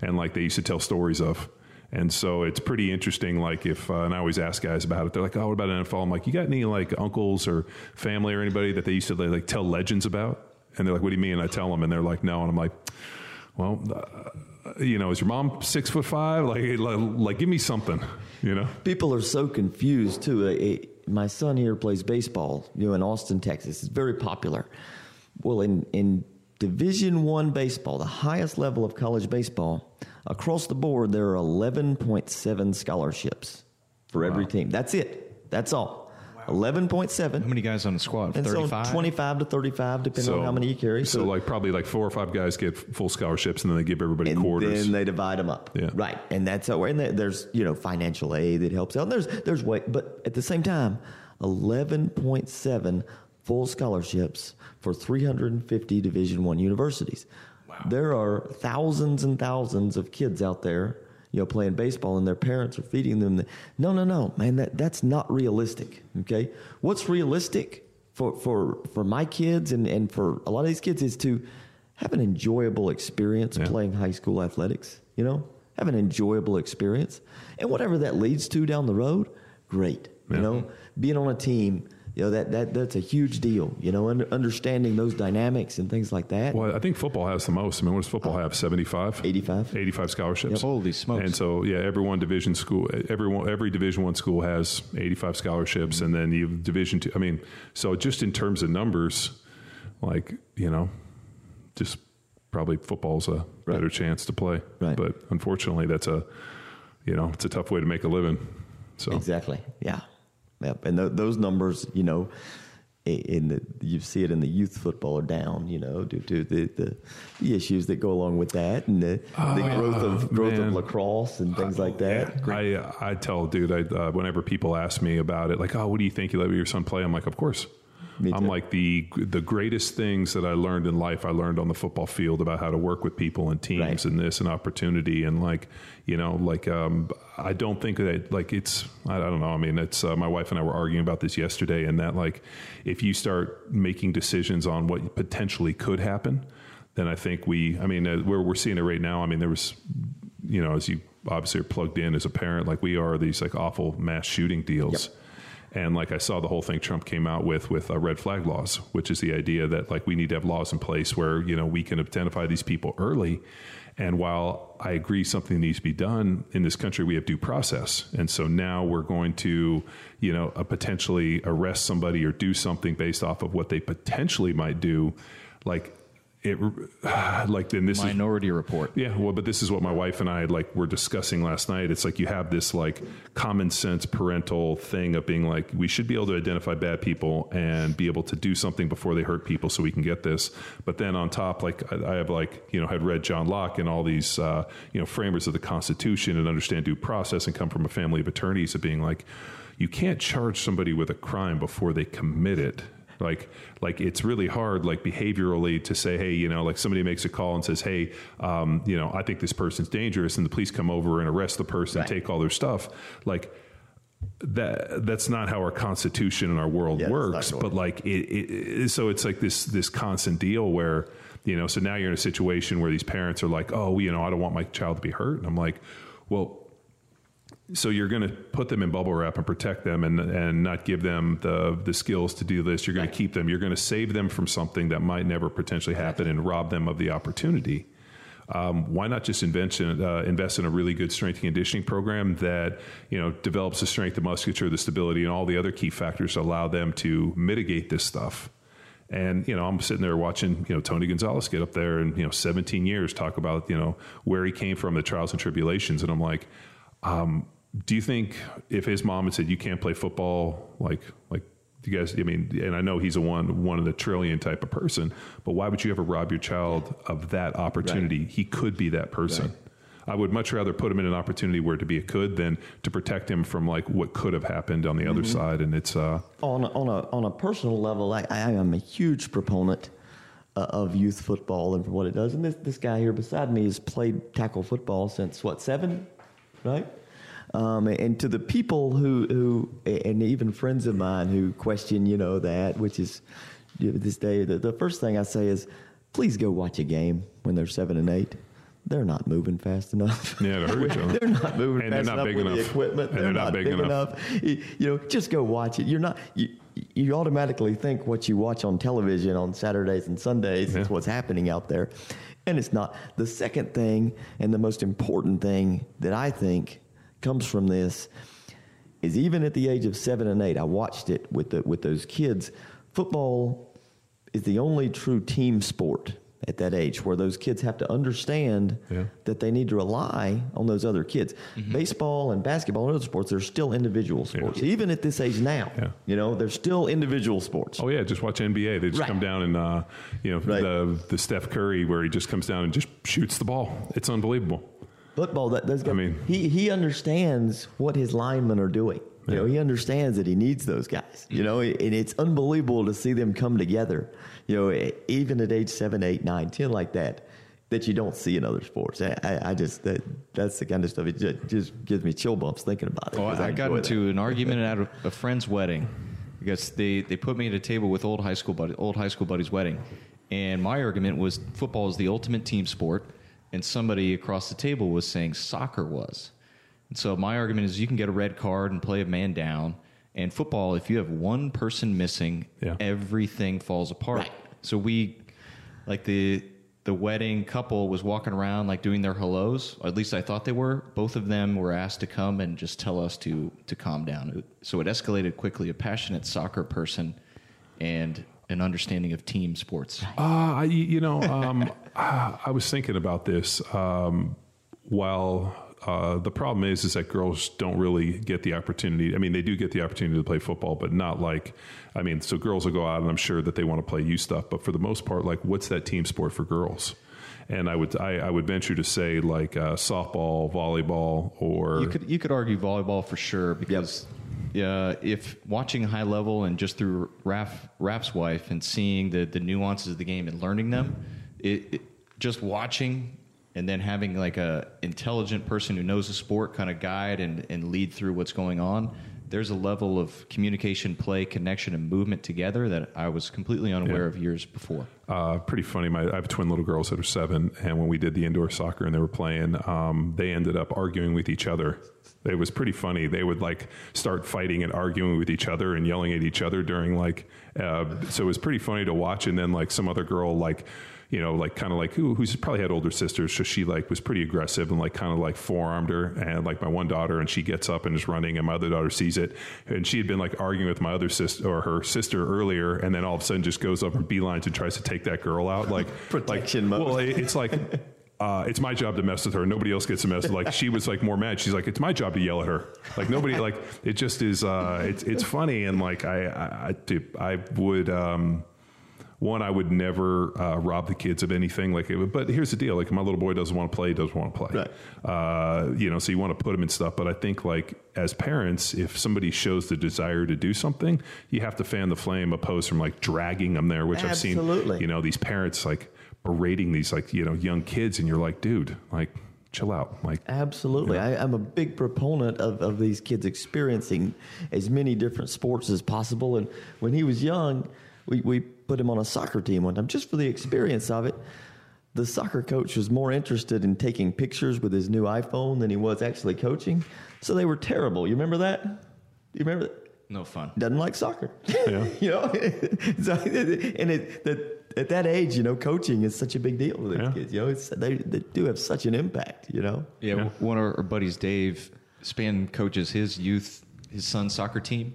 and like they used to tell stories of. And so it's pretty interesting. Like if, uh, and I always ask guys about it. They're like, "Oh, what about NFL?" I'm like, "You got any like uncles or family or anybody that they used to like tell legends about?" And they're like, "What do you mean?" And I tell them, and they're like, "No." And I'm like, "Well." Uh, you know, is your mom six foot five? Like, like, like, give me something, you know? people are so confused too. Uh, uh, my son here plays baseball, you know, in Austin, Texas. It's very popular. Well, in in Division One baseball, the highest level of college baseball, across the board, there are eleven point seven scholarships for every team. That's it. That's all. Eleven point How many guys on the squad? And so 35? twenty-five to thirty-five, depending on how many you carry. So, like probably like four or five guys get full scholarships, and then they give everybody quarters. and quarters. then they divide them up. Yeah. Right, and that's how. And there's you know financial aid that helps out. And there's there's way, but at the same time, eleven point seven full scholarships for 350 Division One universities. There are thousands and thousands of kids out there, you know, playing baseball, and their parents are feeding them. The, no, no, no, man, that that's not realistic. Okay, what's realistic for for for my kids and and for a lot of these kids is to have an enjoyable experience Yeah. playing high school athletics. You know, have an enjoyable experience, and whatever that leads to down the road, great. Yeah. You know, being on a team You know that, that that's a huge deal. You know, under, understanding those dynamics and things like that. Well, I think football has the most. I mean, what does football have? 75? 85. 85 scholarships. Holy smokes. And so, yeah, every one division school, every one, every Division One school has 85 scholarships, and then you have Division Two. I mean, so just in terms of numbers, like you know, just probably football's a Right. better chance to play. Right. But unfortunately, that's a you know, it's a tough way to make a living. So Exactly. Yeah. Yep. And th- those numbers, you know, in the you see it in the youth football are down, you know, due to the, the, the issues that go along with that and the, the growth of growth man. of lacrosse and things like that. I I tell dude, I, uh, whenever people ask me about it, like, oh, what do you think you let your son play? I'm like, of course. I'm like the the greatest things that I learned in life. I learned on the football field about how to work with people and teams Right. and this and opportunity and like you know like um, I don't think that like it's I, don't know. I mean, it's uh, my wife and I were arguing about this yesterday, and that like if you start making decisions on what potentially could happen, then I think we. I mean, uh, we're we're seeing it right now. I mean, there was you know, as you obviously are plugged in as a parent, like we are, these like awful mass shooting deals. And like I saw the whole thing Trump came out with with uh, red flag laws, which is the idea that like we need to have laws in place where you know we can identify these people early. And while I agree something needs to be done in this country, we have due process, and so now we're going to you know uh, potentially arrest somebody or do something based off of what they potentially might do, like it like then this is Minority Report. yeah, well, but this is what my wife and I like were discussing last night. It's like you have this like common sense parental thing of being like we should be able to identify bad people and be able to do something before they hurt people, so we can get this. But then on top, like I, I have like you know had read John Locke and all these uh, you know framers of the Constitution and understand due process and come from a family of attorneys of being like you can't charge somebody with a crime before they commit it like like it's really hard like behaviorally to say hey you know like somebody makes a call and says hey um, you know i think this person's dangerous and the police come over and arrest the person Right. take all their stuff. Like that that's not how our constitution and our world Yeah, works but like it, it, it so it's like this this constant deal where you know so now you're in a situation where these parents are like oh you know i don't want my child to be hurt. And i'm like well so you're going to put them in bubble wrap and protect them and and not give them the the skills to do this. You're going to keep them. You're going to save them from something that might never potentially happen and rob them of the opportunity. Um, why not just invent, uh, invest in a really good strength and conditioning program that you know develops the strength, the musculature, the stability, and all the other key factors to allow them to mitigate this stuff? And you know, I'm sitting there watching you know Tony Gonzalez get up there and you know 17 years talk about you know where he came from, the trials and tribulations, and I'm like, um, do you think if his mom had said you can't play football, like like you guys? I mean, and I know he's a one one in a trillion type of person, but why would you ever rob your child of that opportunity? He could be that person. I would much rather put him in an opportunity where to be a could than to protect him from like what could have happened on the other side. And it's uh, on a, on a on a personal level, I, I am a huge proponent uh, of youth football and for what it does. And this this guy here beside me has played tackle football since what seven, right? Um, and to the people who who and even friends of mine who question, you know, that which is you know, this day, the, the first thing I say is, please go watch a game when they're seven and eight. They're not moving fast enough. Yeah, to hurt each other. they're not moving And they're fast not enough big with the enough. equipment. And They're, not, big, enough. You you know, just go watch it. You're not. You, you automatically think what you watch on television on Saturdays and Sundays is what's happening out there, and it's not. The second thing, and the most important thing that I think comes from this, is even at the age of seven and eight, I watched it with the with those kids. Football is the only true team sport at that age where those kids have to understand Yeah. that they need to rely on those other kids. Baseball and basketball and other sports, they're still individual sports. Even at this age now, Yeah. you know, they're still individual sports. Oh yeah, just watch NBA. They just Right. come down and uh, you know Right. the the Steph Curry where he just comes down and just shoots the ball. It's unbelievable. Football, that those guys, I mean- he he understands what his linemen are doing. You know, he understands that he needs those guys. You know, and it's unbelievable to see them come together. You know, even at age seven, eight, nine, ten, like that, that you don't see in other sports. I, I, I just that that's the kind of stuff. It just, just gives me chill bumps thinking about it. Oh, 'cause I got enjoy into an argument at a, a friend's wedding because they, they put me at a table with old high school buddy, old high school buddy's wedding, and my argument was football is the ultimate team sport, and somebody across the table was saying soccer was, and so my argument is you can get a red card and play a man down, And football, if you have one person missing, Yeah. everything falls apart. Right. So we, like the the wedding couple was walking around like doing their hellos. Or at least I thought they were. Both of them were asked to come and just tell us to to calm down. So it escalated quickly. A passionate soccer person and an understanding of team sports. Uh, I, you know, um, uh, I was thinking about this. Um, while uh, the problem is, is that girls don't really get the opportunity. I mean, they do get the opportunity to play football, but not like. I mean, so girls will go out, and I'm sure that they want to play you stuff. But for the most part, like, what's that team sport for girls? And I would, I, I would venture to say, like uh, softball, volleyball, or You could you could argue volleyball for sure because uh, if watching high level and just through Raph Raph's wife and seeing the the nuances of the game and learning them, it, it just watching and then having like a intelligent person who knows the sport kind of guide and, and lead through what's going on. There's a level of communication, play, connection, and movement together that I was completely unaware Yeah. of years before. uh, pretty funny. My, I have twin little girls that are seven, and when we did the indoor soccer and they were playing, um, they ended up arguing with each other. It was pretty funny. They would like start fighting and arguing with each other and yelling at each other during like. Uh, so it was pretty funny to watch. And then like some other girl like. You know, like kind of like who who's probably had older sisters, so she like was pretty aggressive and like kind of like forearmed her, and like my one daughter, and she gets up and is running, and my other daughter sees it, and she had been like arguing with my other sister or her sister earlier, and then all of a sudden just goes up and beelines and tries to take that girl out, like Protection like, mode. Well, it- it's like. Uh, it's my job to mess with her. Nobody else gets to mess. With. Like she was like more mad. She's like, it's my job to yell at her. Like nobody. Like it just is. Uh, it's it's funny and like I I, I, I would. Um, one, I would never uh, rob the kids of anything. Like, it, but here's the deal: like, my little boy doesn't want to play, he doesn't want to play. Right. Uh, you know, so you want to put him in stuff. But I think, like, as parents, if somebody shows the desire to do something, you have to fan the flame, opposed from like dragging them there. Which I've seen, you know, these parents like berating these like you know young kids, and you're like, dude, like, chill out, like. Absolutely. I, I'm a big proponent of, of these kids experiencing as many different sports as possible. And when he was young, we, we put him on a soccer team one time just for the experience of it. The soccer coach was more interested in taking pictures with his new iPhone than he was actually coaching. So they were terrible. You remember that? You remember that? No fun. doesn't like soccer. Yeah. you know, so, and it, that, at that age, you know, coaching is such a big deal to these Yeah. kids. You know, it's, they, they do have such an impact. You know, Yeah, Yeah. one of our buddies, Dave Span, coaches his youth, his son's soccer team,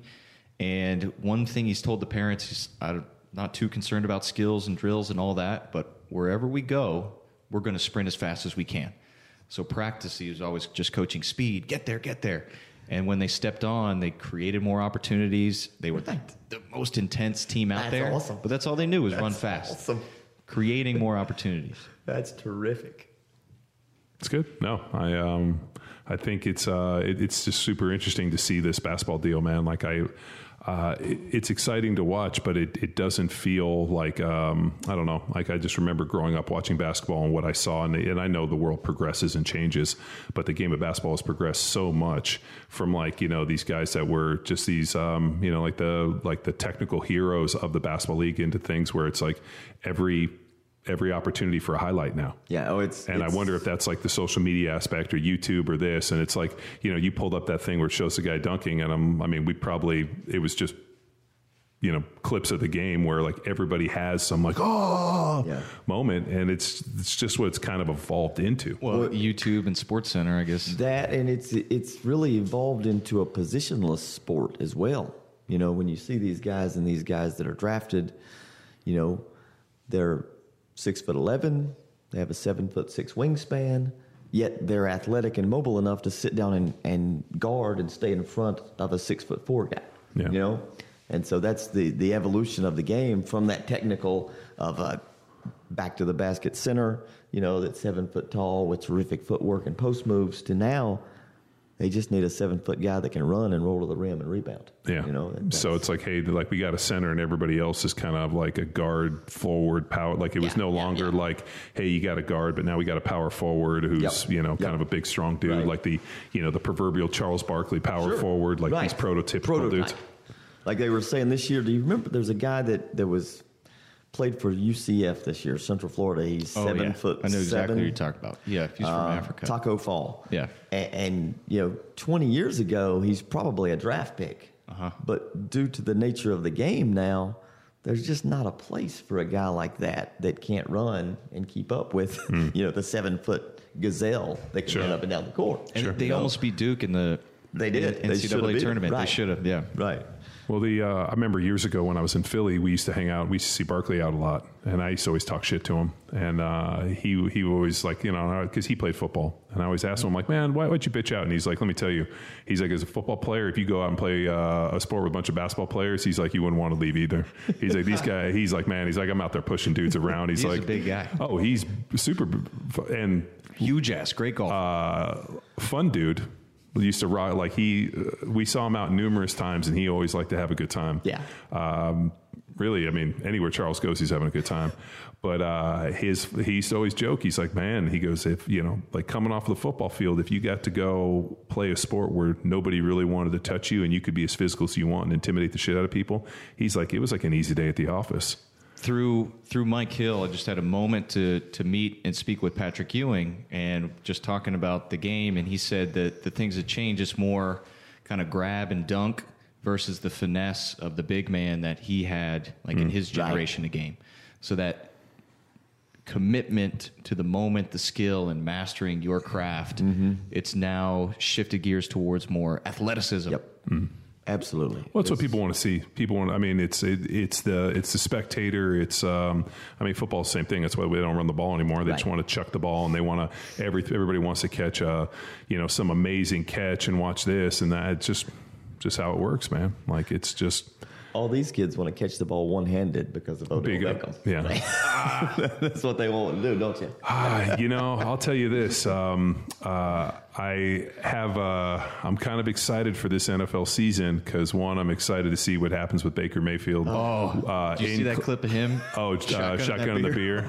and one thing he's told the parents, he's I'm not too concerned about skills and drills and all that, but wherever we go, we're going to sprint as fast as we can. So practice, he was always just coaching speed, get there, get there. And when they stepped on, they created more opportunities. They were the, the most intense team out That's there, awesome. but that's all they knew was run fast, awesome. creating more opportunities. that's terrific. It's good. No, I um, I think it's uh, it, it's just super interesting to see this basketball deal, man. Like I, uh, it, it's exciting to watch, but it, it doesn't feel like um, I don't know. Like I just remember growing up watching basketball and what I saw, and, and I know the world progresses and changes, but the game of basketball has progressed so much from like you know these guys that were just these um, you know like the like the technical heroes of the basketball league into things where it's like every every opportunity for a highlight now. Yeah. Oh, it's And it's- I wonder if that's like the social media aspect or YouTube or this. And it's like, you know, you pulled up that thing where it shows the guy dunking, and I'm, I mean, we probably, it was just, you know, clips of the game where like everybody has some like, oh, Yeah. moment. And it's, it's just what it's kind of evolved into. Well, YouTube and Sports Center, I guess. that, and it's it's really evolved into a positionless sport as well. You know, when you see these guys and these guys that are drafted, you know, they're six foot eleven, they have a seven foot six wingspan, yet they're athletic and mobile enough to sit down and, and guard and stay in front of a six foot four guy. Yeah. You know, and so that's the the evolution of the game from that technical of a back to the basket center, you know, that's seven foot tall with terrific footwork and post moves to now they just need a seven foot guy that can run and roll to the rim and rebound. Yeah. You know, so it's like, hey, like we got a center and everybody else is kind of like a guard forward power. Like it was Yeah, no yeah, longer yeah. like, hey, you got a guard, but now we got a power forward who's, Yep, you know, yep. kind of a big, strong dude, Right. like the, you know, the proverbial Charles Barkley power Sure. forward, like Right. these prototypical Prototype. dudes. Like they were saying this year, do you remember there's a guy that, that was played for UCF this year, Central Florida. He's Oh, seven yeah. foot I know exactly what you're talking about. Yeah, he's from uh, Africa. Tacko Fall. Yeah. And, and, you know, 20 years ago, he's probably a draft pick. Uh-huh. But due to the nature of the game now, there's just not a place for a guy like that that can't run and keep up with, you know, the seven foot gazelle that can Sure. run up and down the court. And Sure. they You know? almost beat Duke in the They did. They NCAA 'em. tournament. They should have. Yeah. Right. Well, the uh, I remember years ago when I was in Philly, we used to hang out. We used to see Barkley out a lot, and I used to always talk shit to him. And uh, he he always like you know because he played football, and I always asked him, like, man, why would you bitch out? And he's like, let me tell you, he's like, as a football player, if you go out and play uh, a sport with a bunch of basketball players, he's like, you wouldn't want to leave either. He's like, these guys, he's like, man, he's like, I'm out there pushing dudes around. He's, He's a like, big guy. Oh, he's super, and Huge ass, great golf. uh, fun dude. Used to rock like he. Uh, we saw him out numerous times, and he always liked to have a good time. Yeah. Um, really, I mean, anywhere Charles goes, he's having a good time. But uh, his he used to always joke. He's like, man, he goes, if you know, like coming off the football field, if you got to go play a sport where nobody really wanted to touch you, and you could be as physical as you want and intimidate the shit out of people, he's like, it was like an easy day at the office. Through through Mike Hill, I just had a moment to to meet and speak with Patrick Ewing, and just talking about the game. And he said that the things that change is more kind of grab and dunk versus the finesse of the big man that he had like in mm, his generation of game. So that commitment to the moment, the skill, and mastering your craft, mm-hmm. it's now shifted gears towards more athleticism. Yep. Mm-hmm. Absolutely. Well, that's what people want to see. People want. I mean, it's it, it's the it's the spectator. It's um. I mean, football's the same thing. That's why we don't run the ball anymore. They just want to chuck the ball, and they want to. Every everybody wants to catch a, you know, some amazing catch and watch this and that. It's just just how it works, man. Like it's just All these kids want to catch the ball one handed because of Odell big. Beckham. Yeah. That's what they want to do, don't you? Ah, you know, I'll tell you this. Um, uh, I have. Uh, I'm kind of excited for this NFL season because one, I'm excited to see what happens with Baker Mayfield. Oh, uh, Did you see that cl- clip of him? Oh, uh, shotgun, that in the beer.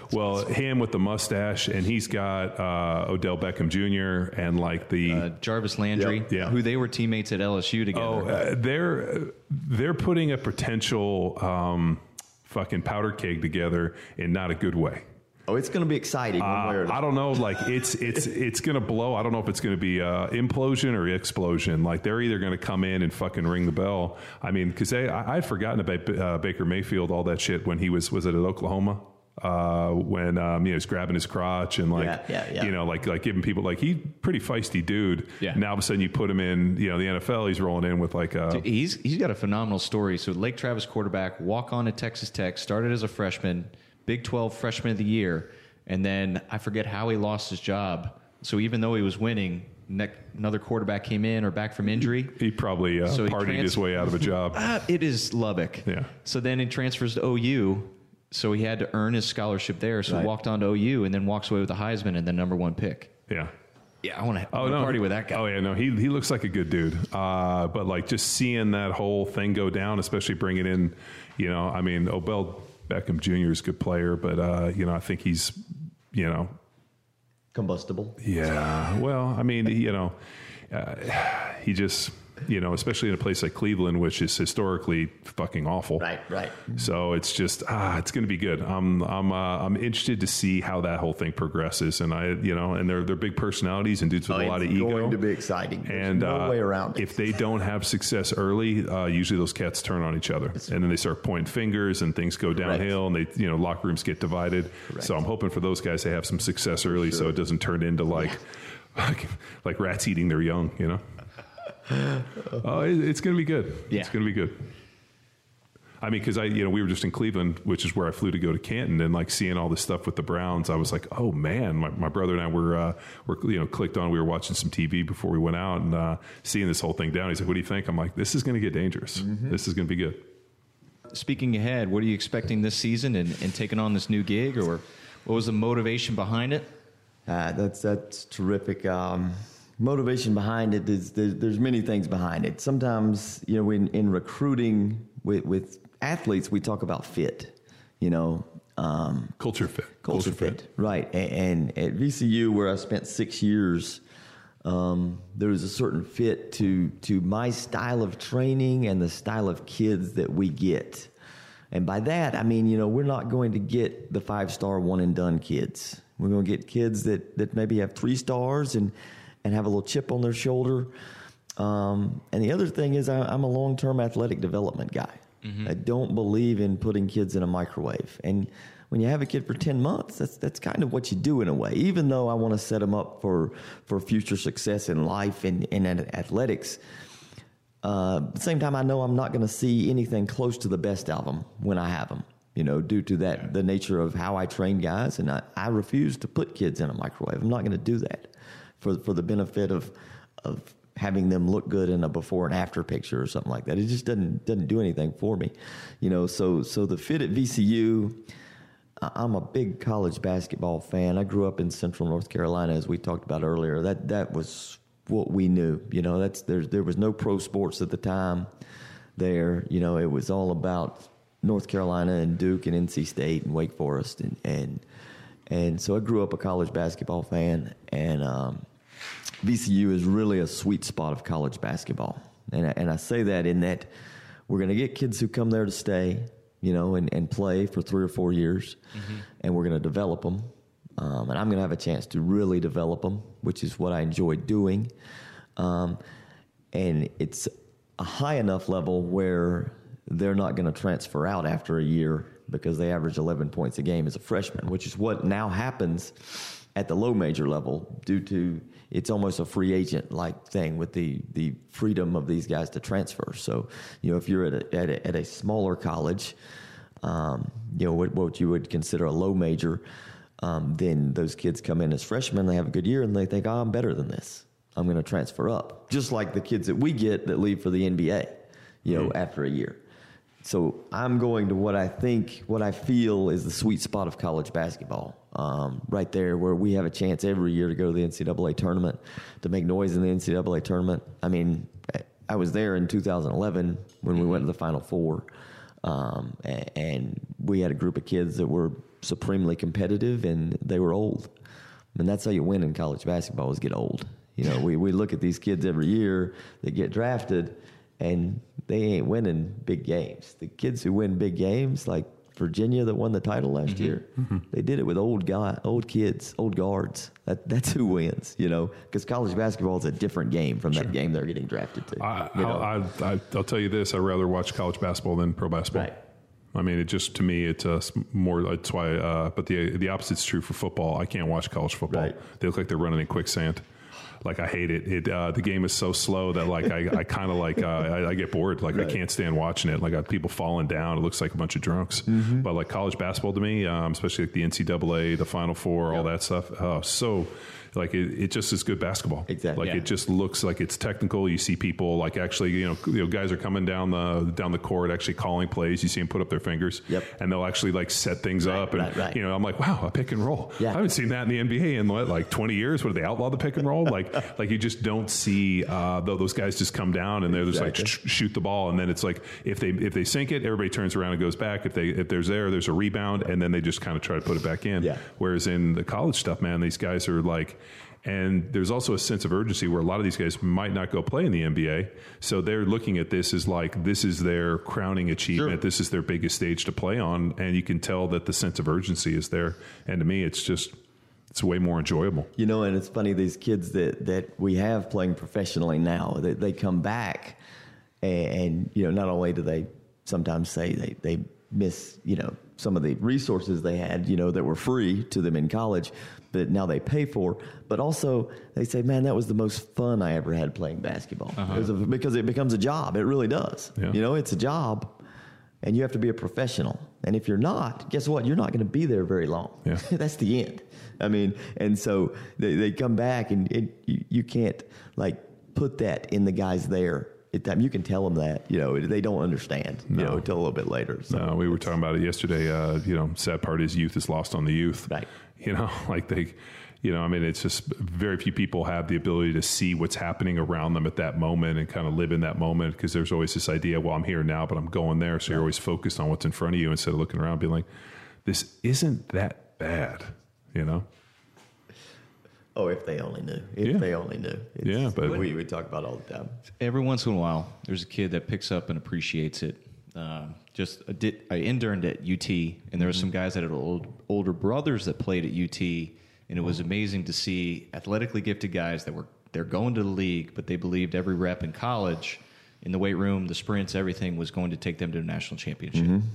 well, him with the mustache, and he's got uh, Odell Beckham Jr. and like the Uh, Jarvis Landry, Yep. Yeah. who they were teammates at LSU together. oh, uh, they're they're putting a potential um, fucking powder keg together in not a good way. Oh, it's going to be exciting one way or Uh. I don't know. Like it's it's it's gonna blow. I don't know if it's gonna be uh, implosion or explosion. Like they're either gonna come in and fucking ring the bell. I mean, because I I'd forgotten about uh, Baker Mayfield, all that shit when he was was it at Oklahoma. Uh, when um, you know he's grabbing his crotch and like Yeah, yeah, yeah. you know like like giving people like he pretty feisty dude. Yeah. Now all of a sudden you put him in you know the NFL he's rolling in with like uh, He's he's got a phenomenal story. So Lake Travis quarterback, walk on at Texas Tech, started as a freshman, Big 12 freshman of the year, and then I forget how he lost his job. So even though he was winning, ne- another quarterback came in or back from injury. he probably uh, So he partied trans- his way out of a job. Ah, it is Lubbock. Yeah. So then he transfers to OU. So he had to earn his scholarship there. So Right. he walked on to OU and then walks away with the Heisman and the number one pick. yeah. Yeah, I want to Oh no! party with that guy. Oh yeah, no, he he looks like a good dude. Uh, but like just seeing that whole thing go down, especially bringing in, you know, I mean, Odell Beckham Jr. is a good player, but uh, you know, I think he's, you know, Combustible. yeah. Well, I mean, you know, uh, he just, you know, especially in a place like Cleveland, which is historically fucking awful. Right, right. So it's just ah, it's going to be good. I'm I'm uh, I'm interested to see how that whole thing progresses, and I you know, and they're they're big personalities and dudes with Oh, a lot of it's ego. going to be exciting. There's and no uh, way around it. if they don't have success early, uh, usually those cats turn on each other, and then they start pointing fingers, and things go downhill, and they you know locker rooms get divided. So I'm hoping for those guys to have some success early, so it doesn't turn into like like, like rats eating their young. You know. oh, it's going to be good. Yeah. It's going to be good. I mean, because I, you know, we were just in Cleveland, which is where I flew to go to Canton, and like seeing all this stuff with the Browns, I was like, oh man, my, my brother and I were, uh, were, you know, clicked on. We were watching some TV before we went out, and uh, seeing this whole thing down. He's like, what do you think? I'm like, this is going to get dangerous. This is going to be good. Speaking ahead, what are you expecting this season and, and taking on this new gig, or what was the motivation behind it? Uh, that's that's terrific. Um, motivation behind it is there's, there's many things behind it. Sometimes you know in, in recruiting with, with athletes we talk about fit. You know, um, Culture fit. culture fit, right? And, and at VCU where I spent six years, um, there was a certain fit to to my style of training and the style of kids that we get. And by that, I mean, you know, we're not going to get the five star one and done kids. We're going to get kids that, that maybe have three stars and, and have a little chip on their shoulder. Um, and the other thing is, I, I'm a long term athletic development guy. I don't believe in putting kids in a microwave. And when you have a kid for 10 months, that's, that's kind of what you do in a way. Even though I want to set them up for, for future success in life and, and in athletics, uh, at the same time, I know I'm not going to see anything close to the best of them when I have them. You know, due to that the nature of how I train guys, and I, I refuse to put kids in a microwave. I'm not going to do that for for the benefit of of having them look good in a before and after picture or something like that. It just doesn't doesn't do anything for me. You know, so so the fit at VCU. I'm a big college basketball fan. I grew up in Central North Carolina, as we talked about earlier. That that was what we knew. You know, that's there. There was no pro sports at the time. There, you know, it was all about North Carolina and Duke and NC State and Wake Forest, and and and so I grew up a college basketball fan, and um, VCU is really a sweet spot of college basketball. And I, and I say that in that we're going to get kids who come there to stay, you know, and, and play for three or four years, and we're going to develop them. Um, and I'm going to have a chance to really develop them, which is what I enjoy doing. Um, and it's a high enough level where they're not going to transfer out after a year because they average 11 points a game as a freshman, which is what now happens at the low major level due to it's almost a free agent like thing with the, the freedom of these guys to transfer. So, you know, if you're at a, at a, at a smaller college, um, you know, what, what you would consider a low major, um, then those kids come in as freshmen, they have a good year, and they think, oh, I'm better than this. I'm going to transfer up. Just like the kids that we get that leave for the NBA, you know, after a year. So I'm going to what I think, what I feel is the sweet spot of college basketball, um, right there, where we have a chance every year to go to the NCAA tournament, to make noise in the NCAA tournament. I mean, I was there in 2011 when we went to the Final Four, um, and we had a group of kids that were supremely competitive, and they were old. And that's how you win in college basketball is get old. You know, we, we look at these kids every year that get drafted, and they ain't winning big games. The kids who win big games, like Virginia that won the title last year, they did it with old guy, old kids, old guards. That that's who wins. You know, because college basketball is a different game from that game they're getting drafted to. I, you know? I, I, I'll tell you this: I rather watch college basketball than pro basketball. Right. I mean, it just to me, it's uh, more. That's why. Uh, but the the opposite's true for football. I can't watch college football. Right. They look like they're running in quicksand. Like I hate it. It uh, the game is so slow that like I, I kind of like uh, I, I get bored. Like I can't stand watching it. Like I people falling down. It looks like a bunch of drunks. Mm-hmm. But like college basketball to me, um, especially like the NCAA, the Final Four, all that stuff. Oh, so like it, it just is good basketball. Exactly. Like Yeah. it just looks like it's technical. You see people like actually, you know, you know, guys are coming down the down the court, actually calling plays. You see them put up their fingers, Yep. and they'll actually like set things up. And right, right. you know, I'm like, wow, a pick and roll. Yeah. I haven't seen that in the NBA in what, like 20 years. What did they outlaw the pick and roll? Like, like you just don't see uh, those guys just come down and they're just like Exactly. sh- shoot the ball, and then it's like if they if they sink it, everybody turns around and goes back. If they if there's there, there's a rebound, and then they just kind of try to put it back in. Yeah. Whereas in the college stuff, man, these guys are like, and there's also a sense of urgency where a lot of these guys might not go play in the NBA. So they're looking at this as like, this is their crowning achievement. Sure. This is their biggest stage to play on. And you can tell that the sense of urgency is there. And to me, it's just, it's way more enjoyable. You know, and it's funny these kids that that we have playing professionally now. They, they come back, and, and you know, not only do they sometimes say they they miss you know some of the resources they had you know that were free to them in college, but now they pay for. But also they say, man, that was the most fun I ever had playing basketball because, of, because it becomes a job. It really does. Yeah. You know, it's a job. And you have to be a professional. And if you're not, guess what? You're not going to be there very long. Yeah. That's the end. I mean, and so they, they come back and it, you, you can't like put that in the guys there. At time. You can tell them that, you know, they don't understand, you No. know, until a little bit later. So Uh, we were talking about it yesterday. Uh, you know, sad part is youth is lost on the youth. Right. You know, like they, you know, I mean, it's just very few people have the ability to see what's happening around them at that moment and kind of live in that moment because there's always this idea, well, I'm here now, but I'm going there. So you're always focused on what's in front of you instead of looking around, being like, this isn't that bad. You know. Oh, if they only knew. If Yeah. they only knew. It's Yeah, but- we, we talk about all the time. Every once in a while, there's a kid that picks up and appreciates it. Um, just I, did, I interned at UT, and there were some guys that had old, older brothers that played at UT, and it was amazing to see athletically gifted guys that were they're going to the league, but they believed every rep in college, in the weight room, the sprints, everything was going to take them to a national championship. Mm-hmm.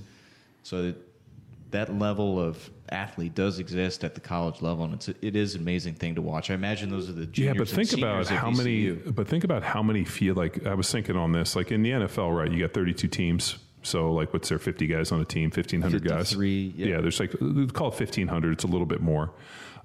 So that level of athlete does exist at the college level, and it's it is an amazing thing to watch. I imagine those are the Yeah, juniors but think and about how many. But think about how many feel like I was thinking on this. Like in the NFL, right? You got 32 teams. So like, what's there? 50 guys on a team, 1500 guys. 53, yeah. there's like call it 1500. It's a little bit more.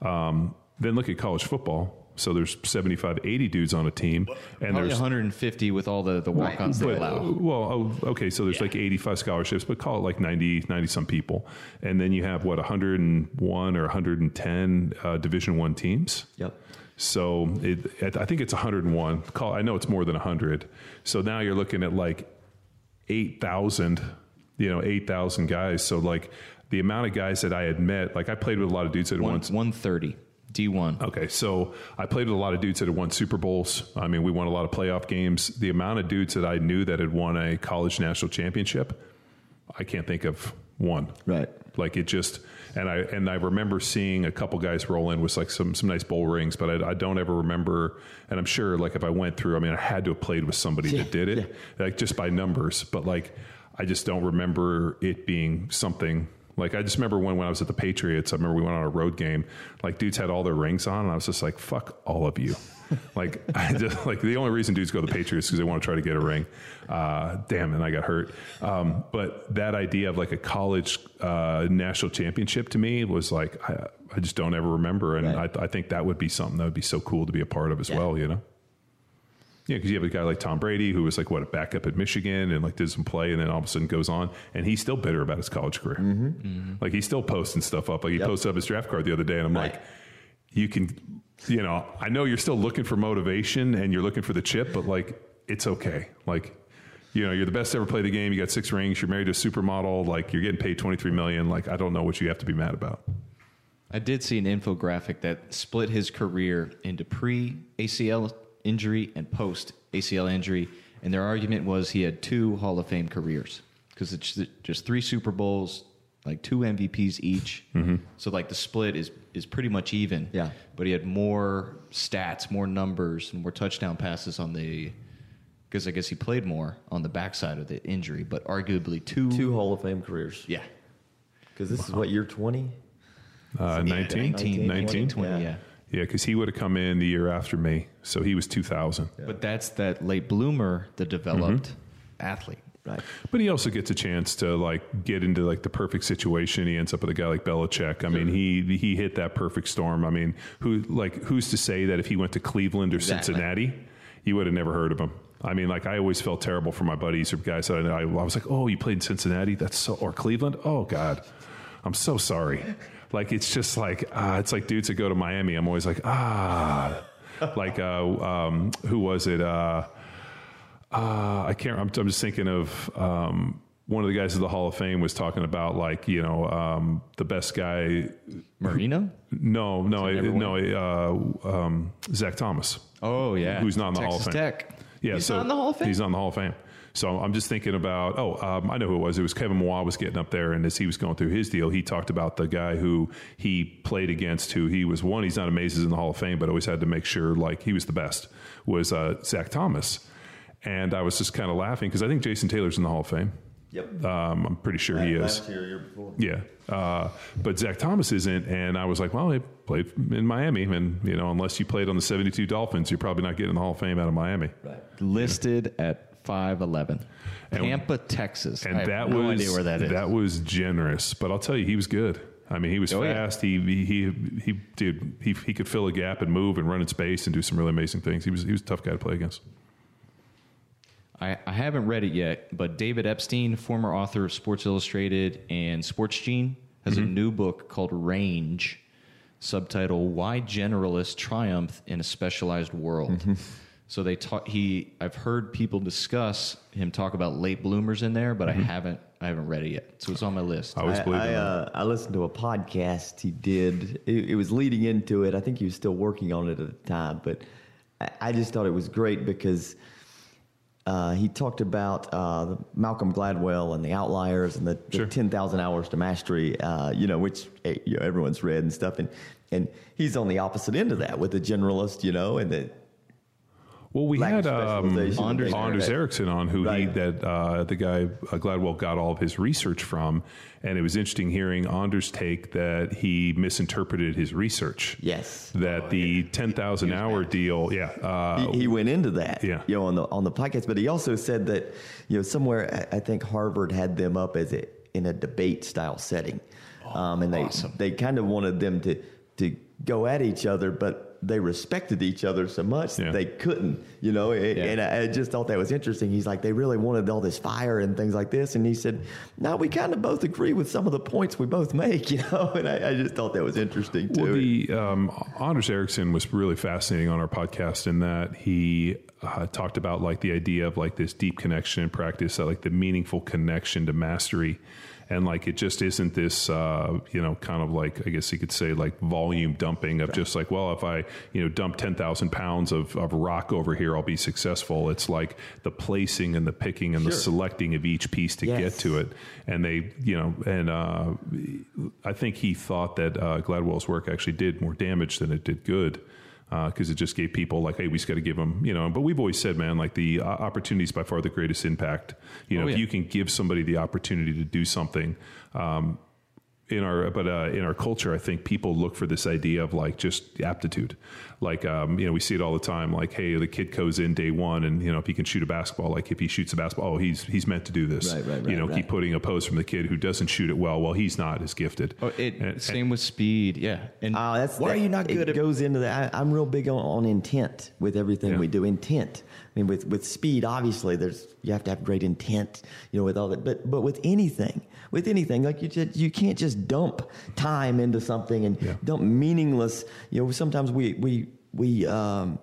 Um, then look at college football. So there's 75, 80 dudes on a team, and Probably there's 150 with all the, the walk-ons they allow. well, oh, okay, so there's like 85 scholarships, but call it like 90, 90 some people, and then you have what 101 or 110 uh, Division One teams. Yep. So it, I think it's 101. Call, I know it's more than 100. So now you're looking at like 8,000, you know, 8,000 guys. So like the amount of guys that I had met, like I played with a lot of dudes that One, once. 130 D1. Okay, so I played with a lot of dudes that had won Super Bowls. I mean, we won a lot of playoff games. The amount of dudes that I knew that had won a college national championship, I can't think of one. Right. Like it just, and I and I remember seeing a couple guys roll in with like some some nice bowl rings, but I, I don't ever remember. And I'm sure, like if I went through, I mean, I had to have played with somebody that did it, like just by numbers. But like, I just don't remember it being something. Like I just remember when when I was at the Patriots, I remember we went on a road game. Like dudes had all their rings on, and I was just like, "Fuck all of you." like I just like the only reason dudes go to the Patriots because they want to try to get a ring. Uh, damn, and I got hurt. Um, but that idea of like a college uh, national championship to me was like I, I just don't ever remember, and Right. I, I think that would be something that would be so cool to be a part of as well. You know. Yeah, because you have a guy like Tom Brady who was like what a backup at Michigan and like did some play and then all of a sudden goes on and he's still bitter about his college career. Mm-hmm. Mm-hmm. Like he's still posting stuff up. Like he Yep. posted up his draft card the other day and I'm Right. like, you can, you know, I know you're still looking for motivation and you're looking for the chip, but like it's okay. Like, you know, you're the best to ever play the game. You got six rings. You're married to a supermodel. Like you're getting paid 23 million. Like I don't know what you have to be mad about. I did see an infographic that split his career into pre ACL injury and post ACL injury, and their argument was he had two Hall of Fame careers because it's just three Super Bowls, like two MVPs each. So like the split is is pretty much even. Yeah. but he had more stats, more numbers, and more touchdown passes on the. Because I guess he played more on the backside of the injury, but arguably two. Two Hall of Fame careers. Yeah. Because this is what year twenty. Uh, 19? 19, 19? 20, Yeah. yeah. Yeah, because he would have come in the year after me. So he was 2000. But that's that late bloomer, the developed mm-hmm. athlete. Right. But he also gets a chance to like get into like the perfect situation. He ends up with a guy like Belichick. I mean, he he hit that perfect storm. I mean, who like who's to say that if he went to Cleveland or Exactly. Cincinnati, you would have never heard of him. I mean, like I always felt terrible for my buddies or guys that I, know. I, I was like, oh, you played in Cincinnati? That's so or Cleveland? Oh God, I'm so sorry. Like it's just like ah, it's like dudes that go to Miami. I'm always like ah, like uh, um, who was it? Uh, uh, I can't. I'm, I'm just thinking of um, one of the guys of the Hall of Fame was talking about like you know um, the best guy. Marino? No, no, Does he never no. Uh, um, Zach Thomas. Oh yeah. Who's not in the Texas Hall of Fame. Tech. Yeah, He's so not in the Hall of Fame. He's not in the Hall of Fame. So I'm just thinking about. Oh, um, I know who it was. It was Kevin Mawae was getting up there, and as he was going through his deal, he talked about the guy who he played against, who he was one. He's not amazing in the Hall of Fame, but always had to make sure like he was the best. Was uh, Zach Thomas, and I was just kind of laughing because I think Jason Taylor's in the Hall of Fame. Yep. Um, I'm pretty sure he is. Last year, year before. Yeah, uh, but Zach Thomas isn't, and I was like, well, he played in Miami, and you know, unless you played on the '72 Dolphins, you're probably not getting the Hall of Fame out of Miami. Right. Listed at five eleven. And- Pampa, Texas. And I have that no was idea where that is. that was generous, but I'll tell you, he was good. I mean, he was Oh, yeah. fast. He, he he he dude, he he could fill a gap and move and run in space and do some really amazing things. He was he was a tough guy to play against. I, I haven't read it yet, but David Epstein, former author of Sports Illustrated and Sports Gene, has Mm-hmm. a new book called Range, subtitle "Why Generalists Triumph in a Specialized World." Mm-hmm. So they talk. He, I've heard people discuss him talk about late bloomers in there, but I haven't, I haven't read it yet. So it's on my list. Mm-hmm. I always I, believe I, in that. uh, I listened to a podcast he did. It, it was leading into it. I think he was still working on it at the time, but I, I just thought it was great because uh, he talked about uh, Malcolm Gladwell and the outliers and the, the Sure. 10,000 hours to mastery, uh, you know, which eh, you know, everyone's read and stuff. And, and he's on the opposite end of that with the generalist, you know, and the, Well, we lack had um. Anders, Anders Ericsson on, who he that uh, the guy uh, Gladwell got all of his research from, and it was interesting hearing Anders' take that he misinterpreted his research. Yes. that the ten thousand hour deal, yeah, uh, he, he went into that, Yeah. you know, on the on the podcast. But he also said that, you know, somewhere I I think Harvard had them up as a in a debate style setting, um, and they awesome. they kind of wanted them to to go at each other, but they respected each other so much Yeah. that they couldn't, you know. And, Yeah. and I, I just thought that was interesting. He's like, they really wanted all this fire and things like this, and he said, no, we kind of both agree with some of the points we both make, you know. And I, I just thought that was interesting too. Well, the um, Anders Ericsson was really fascinating on our podcast in that he uh, talked about like the idea of like this deep connection in practice, uh, like the meaningful connection to mastery, and like it just isn't this uh, you know kind of like I guess you could say like volume dumping of just like well if I you know dump ten thousand pounds of, of rock over here I'll be successful. It's like the placing and the picking and the selecting of each piece to Yes. get to it, and they you know and uh, I think he thought that uh, Gladwell's work actually did more damage than it did good because it just gave people like, hey, we just got to give them, you know. But we've always said, man, like the uh, opportunity is by far the greatest impact. You know, Oh, if you can give somebody the opportunity to do something. Um, in our but uh, in our culture, I think people look for this idea of like just aptitude. Like um, you know, we see it all the time. Like, hey, the kid goes in day one, and you know, if he can shoot a basketball, like if he shoots a basketball, oh, he's he's meant to do this. Right, right, you know, right. keep putting a pose from the kid who doesn't shoot it well. Well, he's not as gifted. Oh, it, And- same with speed. Yeah. And Oh, that's why that- are you not good It at goes into that. I, I'm real big on, on intent with everything Yeah. we do. Intent. I mean, with with speed, obviously, there's you have to have great intent. You know, with all that. But but with anything, with anything, like you just you can't just dump time into something and Yeah. dump meaningless. You know, sometimes we we we. Um,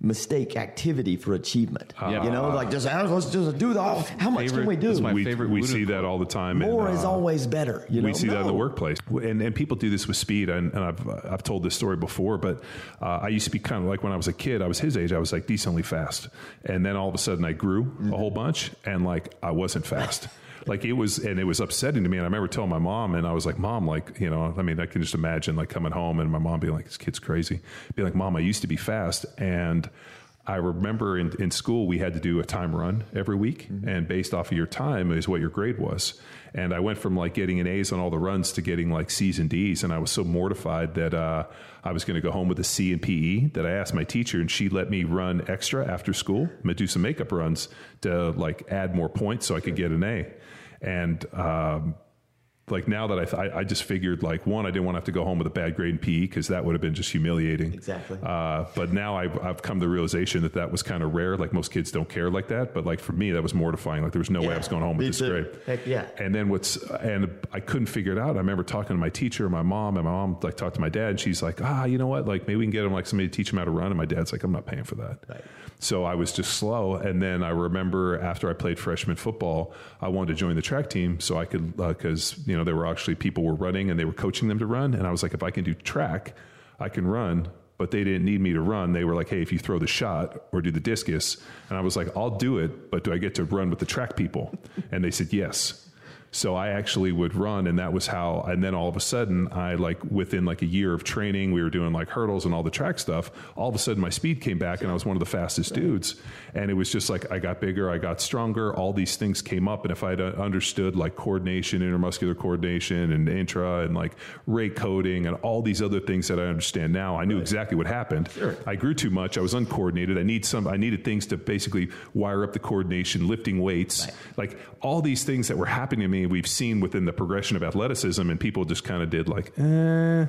Mistake activity for achievement. Yeah. You know, like just "Ah, let's just do the. How much Favorite- can we do? that's my we, favorite we see that all the time. and, More is uh, always better. You know, we see that in the workplace, and and people do this with speed. And, and I've I've told this story before, but uh, I used to be kind of like when I was a kid. I was his age. I was like decently fast, and then all of a sudden I grew a whole bunch, and like I wasn't fast. Like it was, and it was upsetting to me. And I remember telling my mom, and I was like, "Mom, like you know, I mean, I can just imagine like coming home and my mom being like, "This kid's crazy." Be like, "Mom, I used to be fast," and I remember in, in school we had to do a time run every week, and based off of your time is what your grade was. And I went from like getting an A's on all the runs to getting like C's and D's, and I was so mortified that uh, I was going to go home with a C in PE that I asked my teacher, and she let me run extra after school, and do some makeup runs to like add more points so I could get an A. And um, like now that I, th- I, I just figured like one, I didn't want to have to go home with a bad grade in PE because that would have been just humiliating. Exactly. Uh, but now I've, I've come to the realization that that was kind of rare. Like most kids don't care like that. But like for me, that was mortifying. Like there was no way I was going home with this too. grade. Heck yeah. And then what's and I couldn't figure it out. I remember talking to my teacher, my mom, and my mom like talked to my dad. And she's like, ah, you know what? Like maybe we can get him like somebody to teach him how to run. And my dad's like, I'm not paying for that. Right. So I was just slow. And then I remember after I played freshman football, I wanted to join the track team so I could, uh, because, you know, there were actually people were running and they were coaching them to run. And I was like, if I can do track, I can run. But they didn't need me to run. They were like, hey, if you throw the shot or do the discus. And I was like, I'll do it, but do I get to run with the track people? And they said, yes. So I actually would run, and that was how. And then all of a sudden, I like within like a year of training, we were doing like hurdles and all the track stuff. All of a sudden, my speed came back, and I was one of the fastest dudes. And it was just like I got bigger, I got stronger. All these things came up, and if I'd uh, understood like coordination, intermuscular coordination, and intra, and like rate coding, and all these other things that I understand now, I knew exactly what happened. I grew too much. I was uncoordinated. I need some. I needed things to basically wire up the coordination, lifting weights, like all these things that were happening to me. We've seen within the progression of athleticism, and people just kind of did like, eh.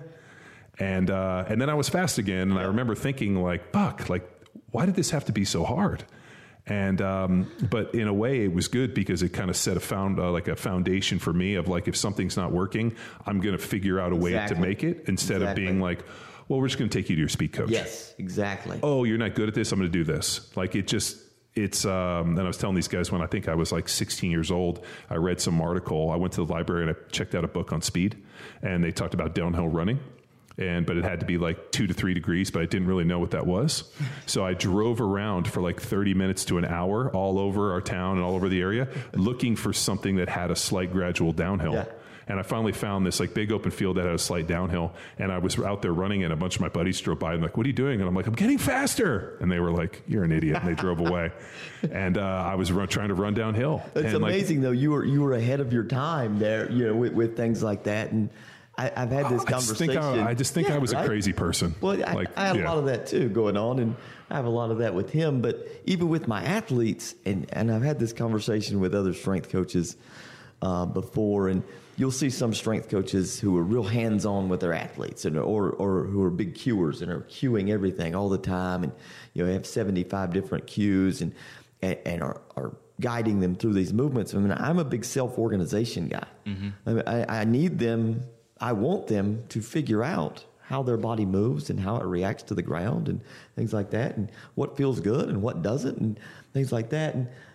And uh, and then I was fast again, and I remember thinking like, "Fuck! Like, why did this have to be so hard?" And um, but in a way, it was good because it kind of set a found uh, like a foundation for me of like, if something's not working, I'm going to figure out a way to make it instead of being like, "Well, we're just going to take you to your speed coach." Yes, exactly. oh, you're not good at this. I'm going to do this. Like it just, it's, um, and I was telling these guys when I think I was like 16 years old, I read some article. I went to the library and I checked out a book on speed and they talked about downhill running. And, but it had to be like two to three degrees, but I didn't really know what that was. So I drove around for like 30 minutes to an hour all over our town and all over the area looking for something that had a slight gradual downhill. Yeah. And I finally found this like big open field that had a slight downhill. And I was out there running, and a bunch of my buddies drove by and like, "What are you doing?" And I'm like, "I'm getting faster." And they were like, "You're an idiot." And they drove away. And uh, I was run, trying to run downhill. It's and, like, amazing though. You were you were ahead of your time there, you know, with, with things like that. And I, I've had this I just think conversation. I, I just think Yeah, I was right? a crazy person. Well, I, Like, I had yeah. a lot of that too going on, and I have a lot of that with him. But even with my athletes, and, and I've had this conversation with other strength coaches uh, before, and you'll see some strength coaches who are real hands on with their athletes, and or or who are big cuers and are cueing everything all the time, and you know have seventy five different cues, and and, and are, are guiding them through these movements. I mean, I'm a big self organization guy. I, mean, I, I need them. I want them to figure out how their body moves and how it reacts to the ground and things like that, and what feels good and what doesn't, and things like that. And I,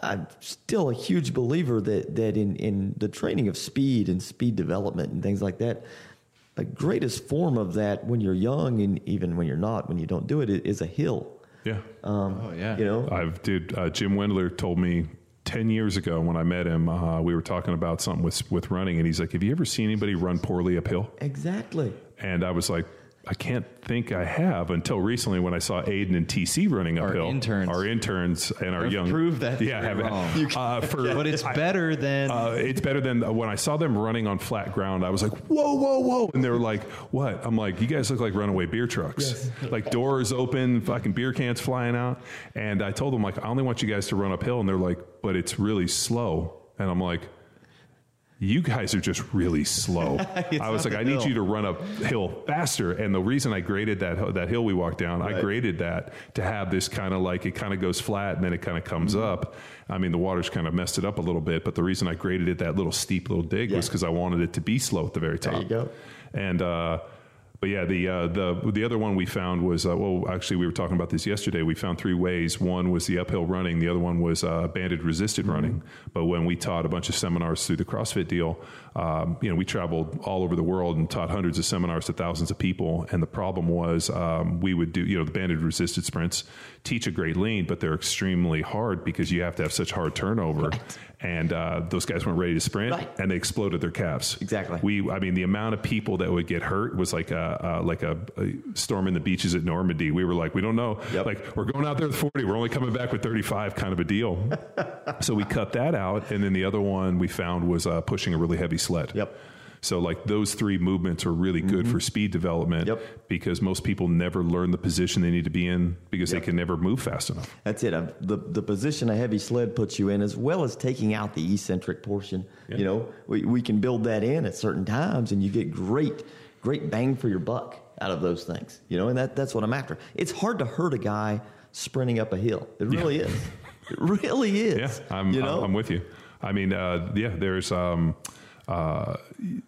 I'm still a huge believer that that in in the training of speed and speed development and things like that. The greatest form of that when you're young and even when you're not, when you don't do it, is a hill. Yeah. Um, Oh, yeah. You know, I've dude. Uh, Jim Wendler told me ten years ago when I met him. Uh, we were talking about something with with running, and he's like, "Have you ever seen anybody run poorly uphill?" exactly. And I was like, "I can't think I have." Until recently, when I saw Aiden and TC running uphill. Our interns. our interns, and our young proved that yeah, have. Uh, for, But it's better than uh, it's better than when I saw them running on flat ground. I was like, whoa, whoa, whoa. And they were like, what? I'm like, you guys look like runaway beer trucks. Like doors open, fucking beer cans flying out. And I told them, like, I only want you guys to run uphill. And they're like, but it's really slow. And I'm like, you guys are just really slow. I was like, I need you to run uphill faster. And the reason I graded that that hill we walked down, I graded that to have this kind of like it kind of goes flat and then it kind of comes Mm-hmm. up. I mean, the water's kind of messed it up a little bit, but the reason I graded it that little steep little dig was because I wanted it to be slow at the very top. There you go. And uh, but yeah, the uh, the the other one we found was uh, well, actually we were talking about this yesterday. We found three ways. One was the uphill running. The other one was uh, banded resisted Mm-hmm. running. But when we taught a bunch of seminars through the CrossFit deal, um, you know, we traveled all over the world and taught hundreds of seminars to thousands of people. And the problem was um, we would do you know the banded resisted sprints, teach a great lean, but they're extremely hard because you have to have such hard turnover. And uh, those guys weren't ready to sprint, Right. and they exploded their calves. Exactly. We, I mean, the amount of people that would get hurt was like a, uh, like a, a storm in the beaches at Normandy. We were like, we don't know. Yep. Like, we're going out there with 40. We're only coming back with 35 kind of a deal. so we cut that out. And then the other one we found was uh, pushing a really heavy sled. Yep. So like those three movements are really good for speed development Mm-hmm. Yep. because most people never learn the position they need to be in because Yep. they can never move fast enough. That's it. Uh, The the position a heavy sled puts you in, as well as taking out the eccentric portion. You know, we, we can build that in at certain times, and you get great great bang for your buck out of those things. You know, and that that's what I'm after. It's hard to hurt a guy sprinting up a hill. It really is. It really is. Yeah, I'm, you I'm, I'm with you. I mean, uh, yeah, there's, um, uh,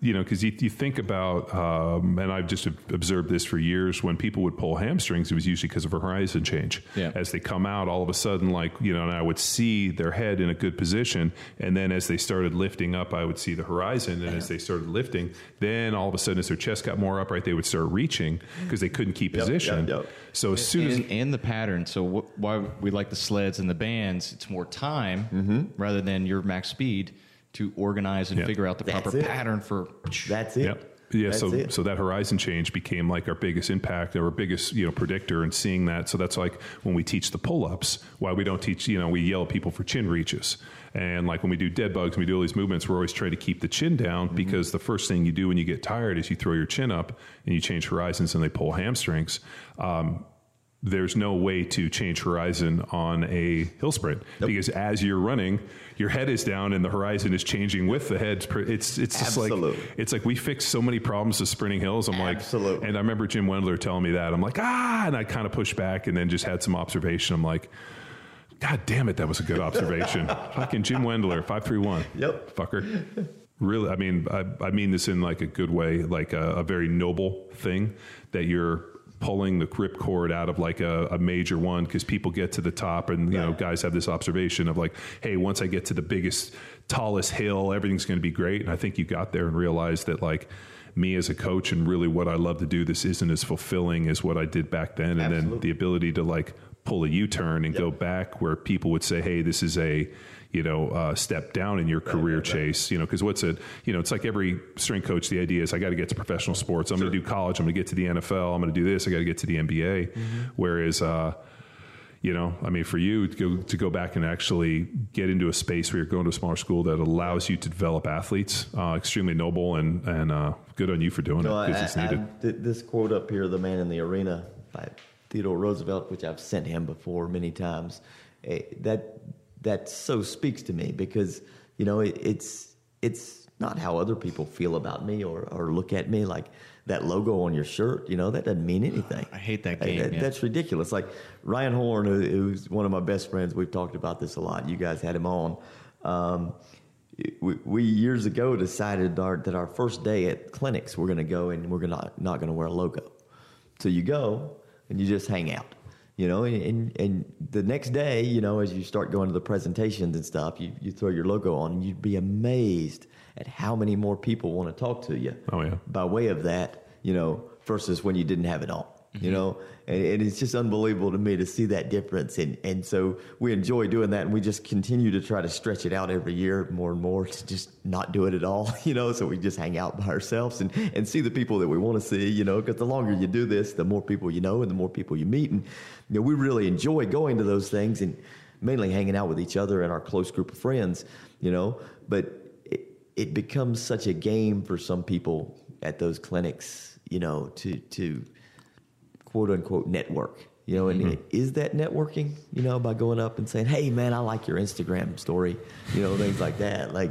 you know, because you, you think about, um, and I've just observed this for years. When people would pull hamstrings, it was usually because of a horizon change. Yeah. As they come out, all of a sudden, like you know, and I would see their head in a good position, and then as they started lifting up, I would see the horizon, and as they started lifting, then all of a sudden, as their chest got more upright, they would start reaching because they couldn't keep Yep, position. yep, yep. So as soon as and, and the pattern. So wh- why we like the sleds and the bands? It's more time rather than your max speed to organize and Yeah. figure out the That's proper it. pattern for. that's it. Yep. Yeah, That's so it. so that horizon change became like our biggest impact, our biggest you know predictor, and seeing that. So that's like when we teach the pull ups. Why we don't teach, you know, we yell at people for chin reaches, and like when we do dead bugs, and we do all these movements, we're always trying to keep the chin down Mm-hmm. because the first thing you do when you get tired is you throw your chin up and you change horizons, and they pull hamstrings. Um, there's no way to change horizon on a hill sprint because as you're running, your head is down and the horizon is changing with the head. It's it's just Absolutely. like it's like we fix so many problems with sprinting hills. I'm like, Absolutely. and I remember Jim Wendler telling me that. I'm like, ah, and I kind of pushed back and then just had some observation. I'm like, God damn it, that was a good observation. Fucking Jim Wendler, five three one. Yep. fucker. Really, I mean, I, I mean this in like a good way, like a, a very noble thing that you're pulling the grip cord out of like a, a major one because people get to the top and you know guys have this observation of like hey once i get to the biggest tallest hill everything's going to be great. And i think you got there and realized that like me as a coach and really what i love to do this isn't as fulfilling as what i did back then. And then the ability to like pull a U-turn and go back where people would say, "Hey, this is a you know uh, step down in your career right, right. chase." You know, because what's it? You know, it's like every strength coach. The idea is, I got to get to professional sports. I'm going to do college. I'm going to get to the NFL. I'm going to do this. I got to get to the NBA. Mm-hmm. Whereas. Uh, you know, I mean, for you to go, to go back and actually get into a space where you're going to a smaller school that allows you to develop athletes, uh, extremely noble and and uh, good on you for doing No, it because it's needed. I- this quote up here, "The Man in the Arena" by Theodore Roosevelt, which I've sent him before many times, eh, that that so speaks to me because you know it, it's it's not how other people feel about me or, or look at me like that logo on your shirt. You know that doesn't mean anything. I hate that game, that- yeah. That's ridiculous. Like Ryan Horn, who- who's one of my best friends. We've talked about this a lot. You guys had him on. Um, we, we years ago decided our, that our first day at clinics we're going to go and we're gonna, not going to wear a logo. So you go and you just hang out, you know, and, and, and the next day, you know, as you start going to the presentations and stuff, you, you throw your logo on and you'd be amazed at how many more people want to talk to you Oh, yeah. by way of that, you know, versus when you didn't have it on. You mm-hmm. know, and, and it's just unbelievable to me to see that difference, and and so we enjoy doing that, and we just continue to try to stretch it out every year more and more to just not do it at all, you know. So we just hang out by ourselves and and see the people that we want to see, you know, because the longer you do this, the more people you know, and the more people you meet, and you know, we really enjoy going to those things and mainly hanging out with each other and our close group of friends, you know, but it, it becomes such a game for some people at those clinics, you know, to to quote unquote network. You know, and mm-hmm. is that networking? You know, by going up and saying, "Hey, man, I like your Instagram story," you know, things like that. Like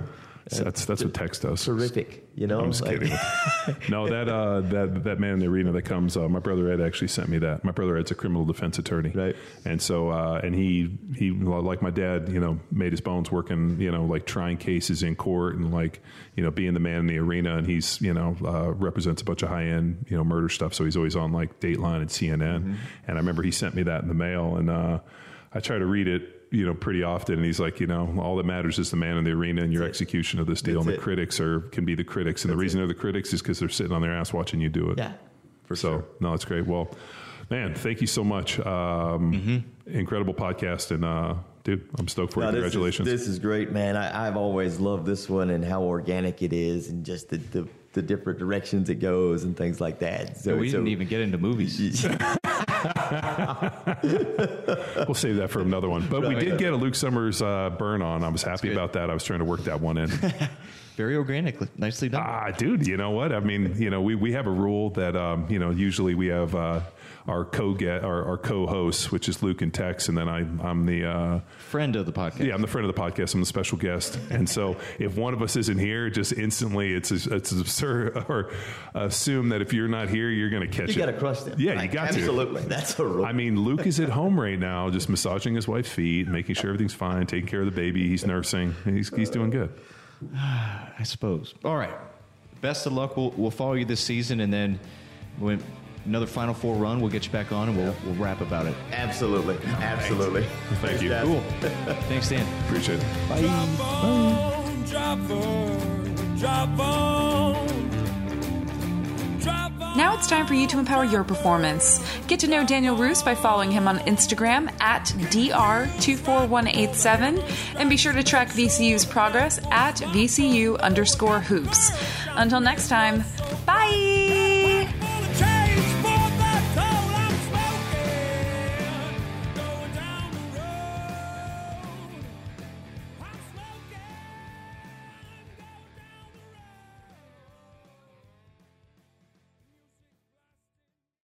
So that's that's uh, what Tex does. terrific. You know, I'm just Like- kidding. no, that uh, that that man in the arena that comes. Uh, my brother Ed actually sent me that. My brother Ed's a criminal defense attorney, Right. And so, uh, and he he like my dad, you know, made his bones working, you know, like trying cases in court and like you know being the man in the arena. And he's you know uh, represents a bunch of high end you know murder stuff. So he's always on like Dateline and CNN. Mm-hmm. And I remember he sent me that in the mail, and uh, I try to read it. You know, pretty often, and he's like, you know, all that matters is the man in the arena and your execution of this deal. That's and the it. critics are can be the critics, and the reason they're the critics is because they're sitting on their ass watching you do it. yeah, for so sure. no, it's great. Well, man, thank you so much. Um, Incredible podcast, and uh, dude, I'm stoked for it. No, this is- Congratulations. This is, great, man. I, I've always loved this one and how organic it is, and just the the, the different directions it goes and things like that. So we didn't even get into movies. we'll save that for another one. But we did get a Luke Summers uh, burn on. I was happy about that. I was trying to work that one in. Very organically, nicely done. Ah, dude, you know what? I mean, you know, we, we have a rule that, um, you know, usually we have uh, our co get our, our co hosts, which is Luke and Tex, and then I, I'm the uh, Friend of the podcast. yeah, I'm the friend of the podcast. I'm the special guest, and so if one of us isn't here, just instantly it's it's absurd or assume that if you're not here, you're going to catch You it. got to crush them. Yeah, you Like, got to. absolutely. That's a rule. I mean, Luke is at home right now, just massaging his wife's feet, making sure everything's fine, taking care of the baby. He's nursing. He's he's doing good. I suppose. All right. Best of luck. We'll, we'll follow you this season, and then when another Final Four run, we'll get you back on, and we'll, we'll wrap about it. absolutely, absolutely. Thank you. guys. Cool. Thanks, Dan. Appreciate it. Drop on, drop on, drop on. Drop on. Now it's time for you to empower your performance. Get to know Daniel Roos by following him on Instagram at dr24187 and be sure to track VCU's progress at VCU underscore hoops. Until next time, bye!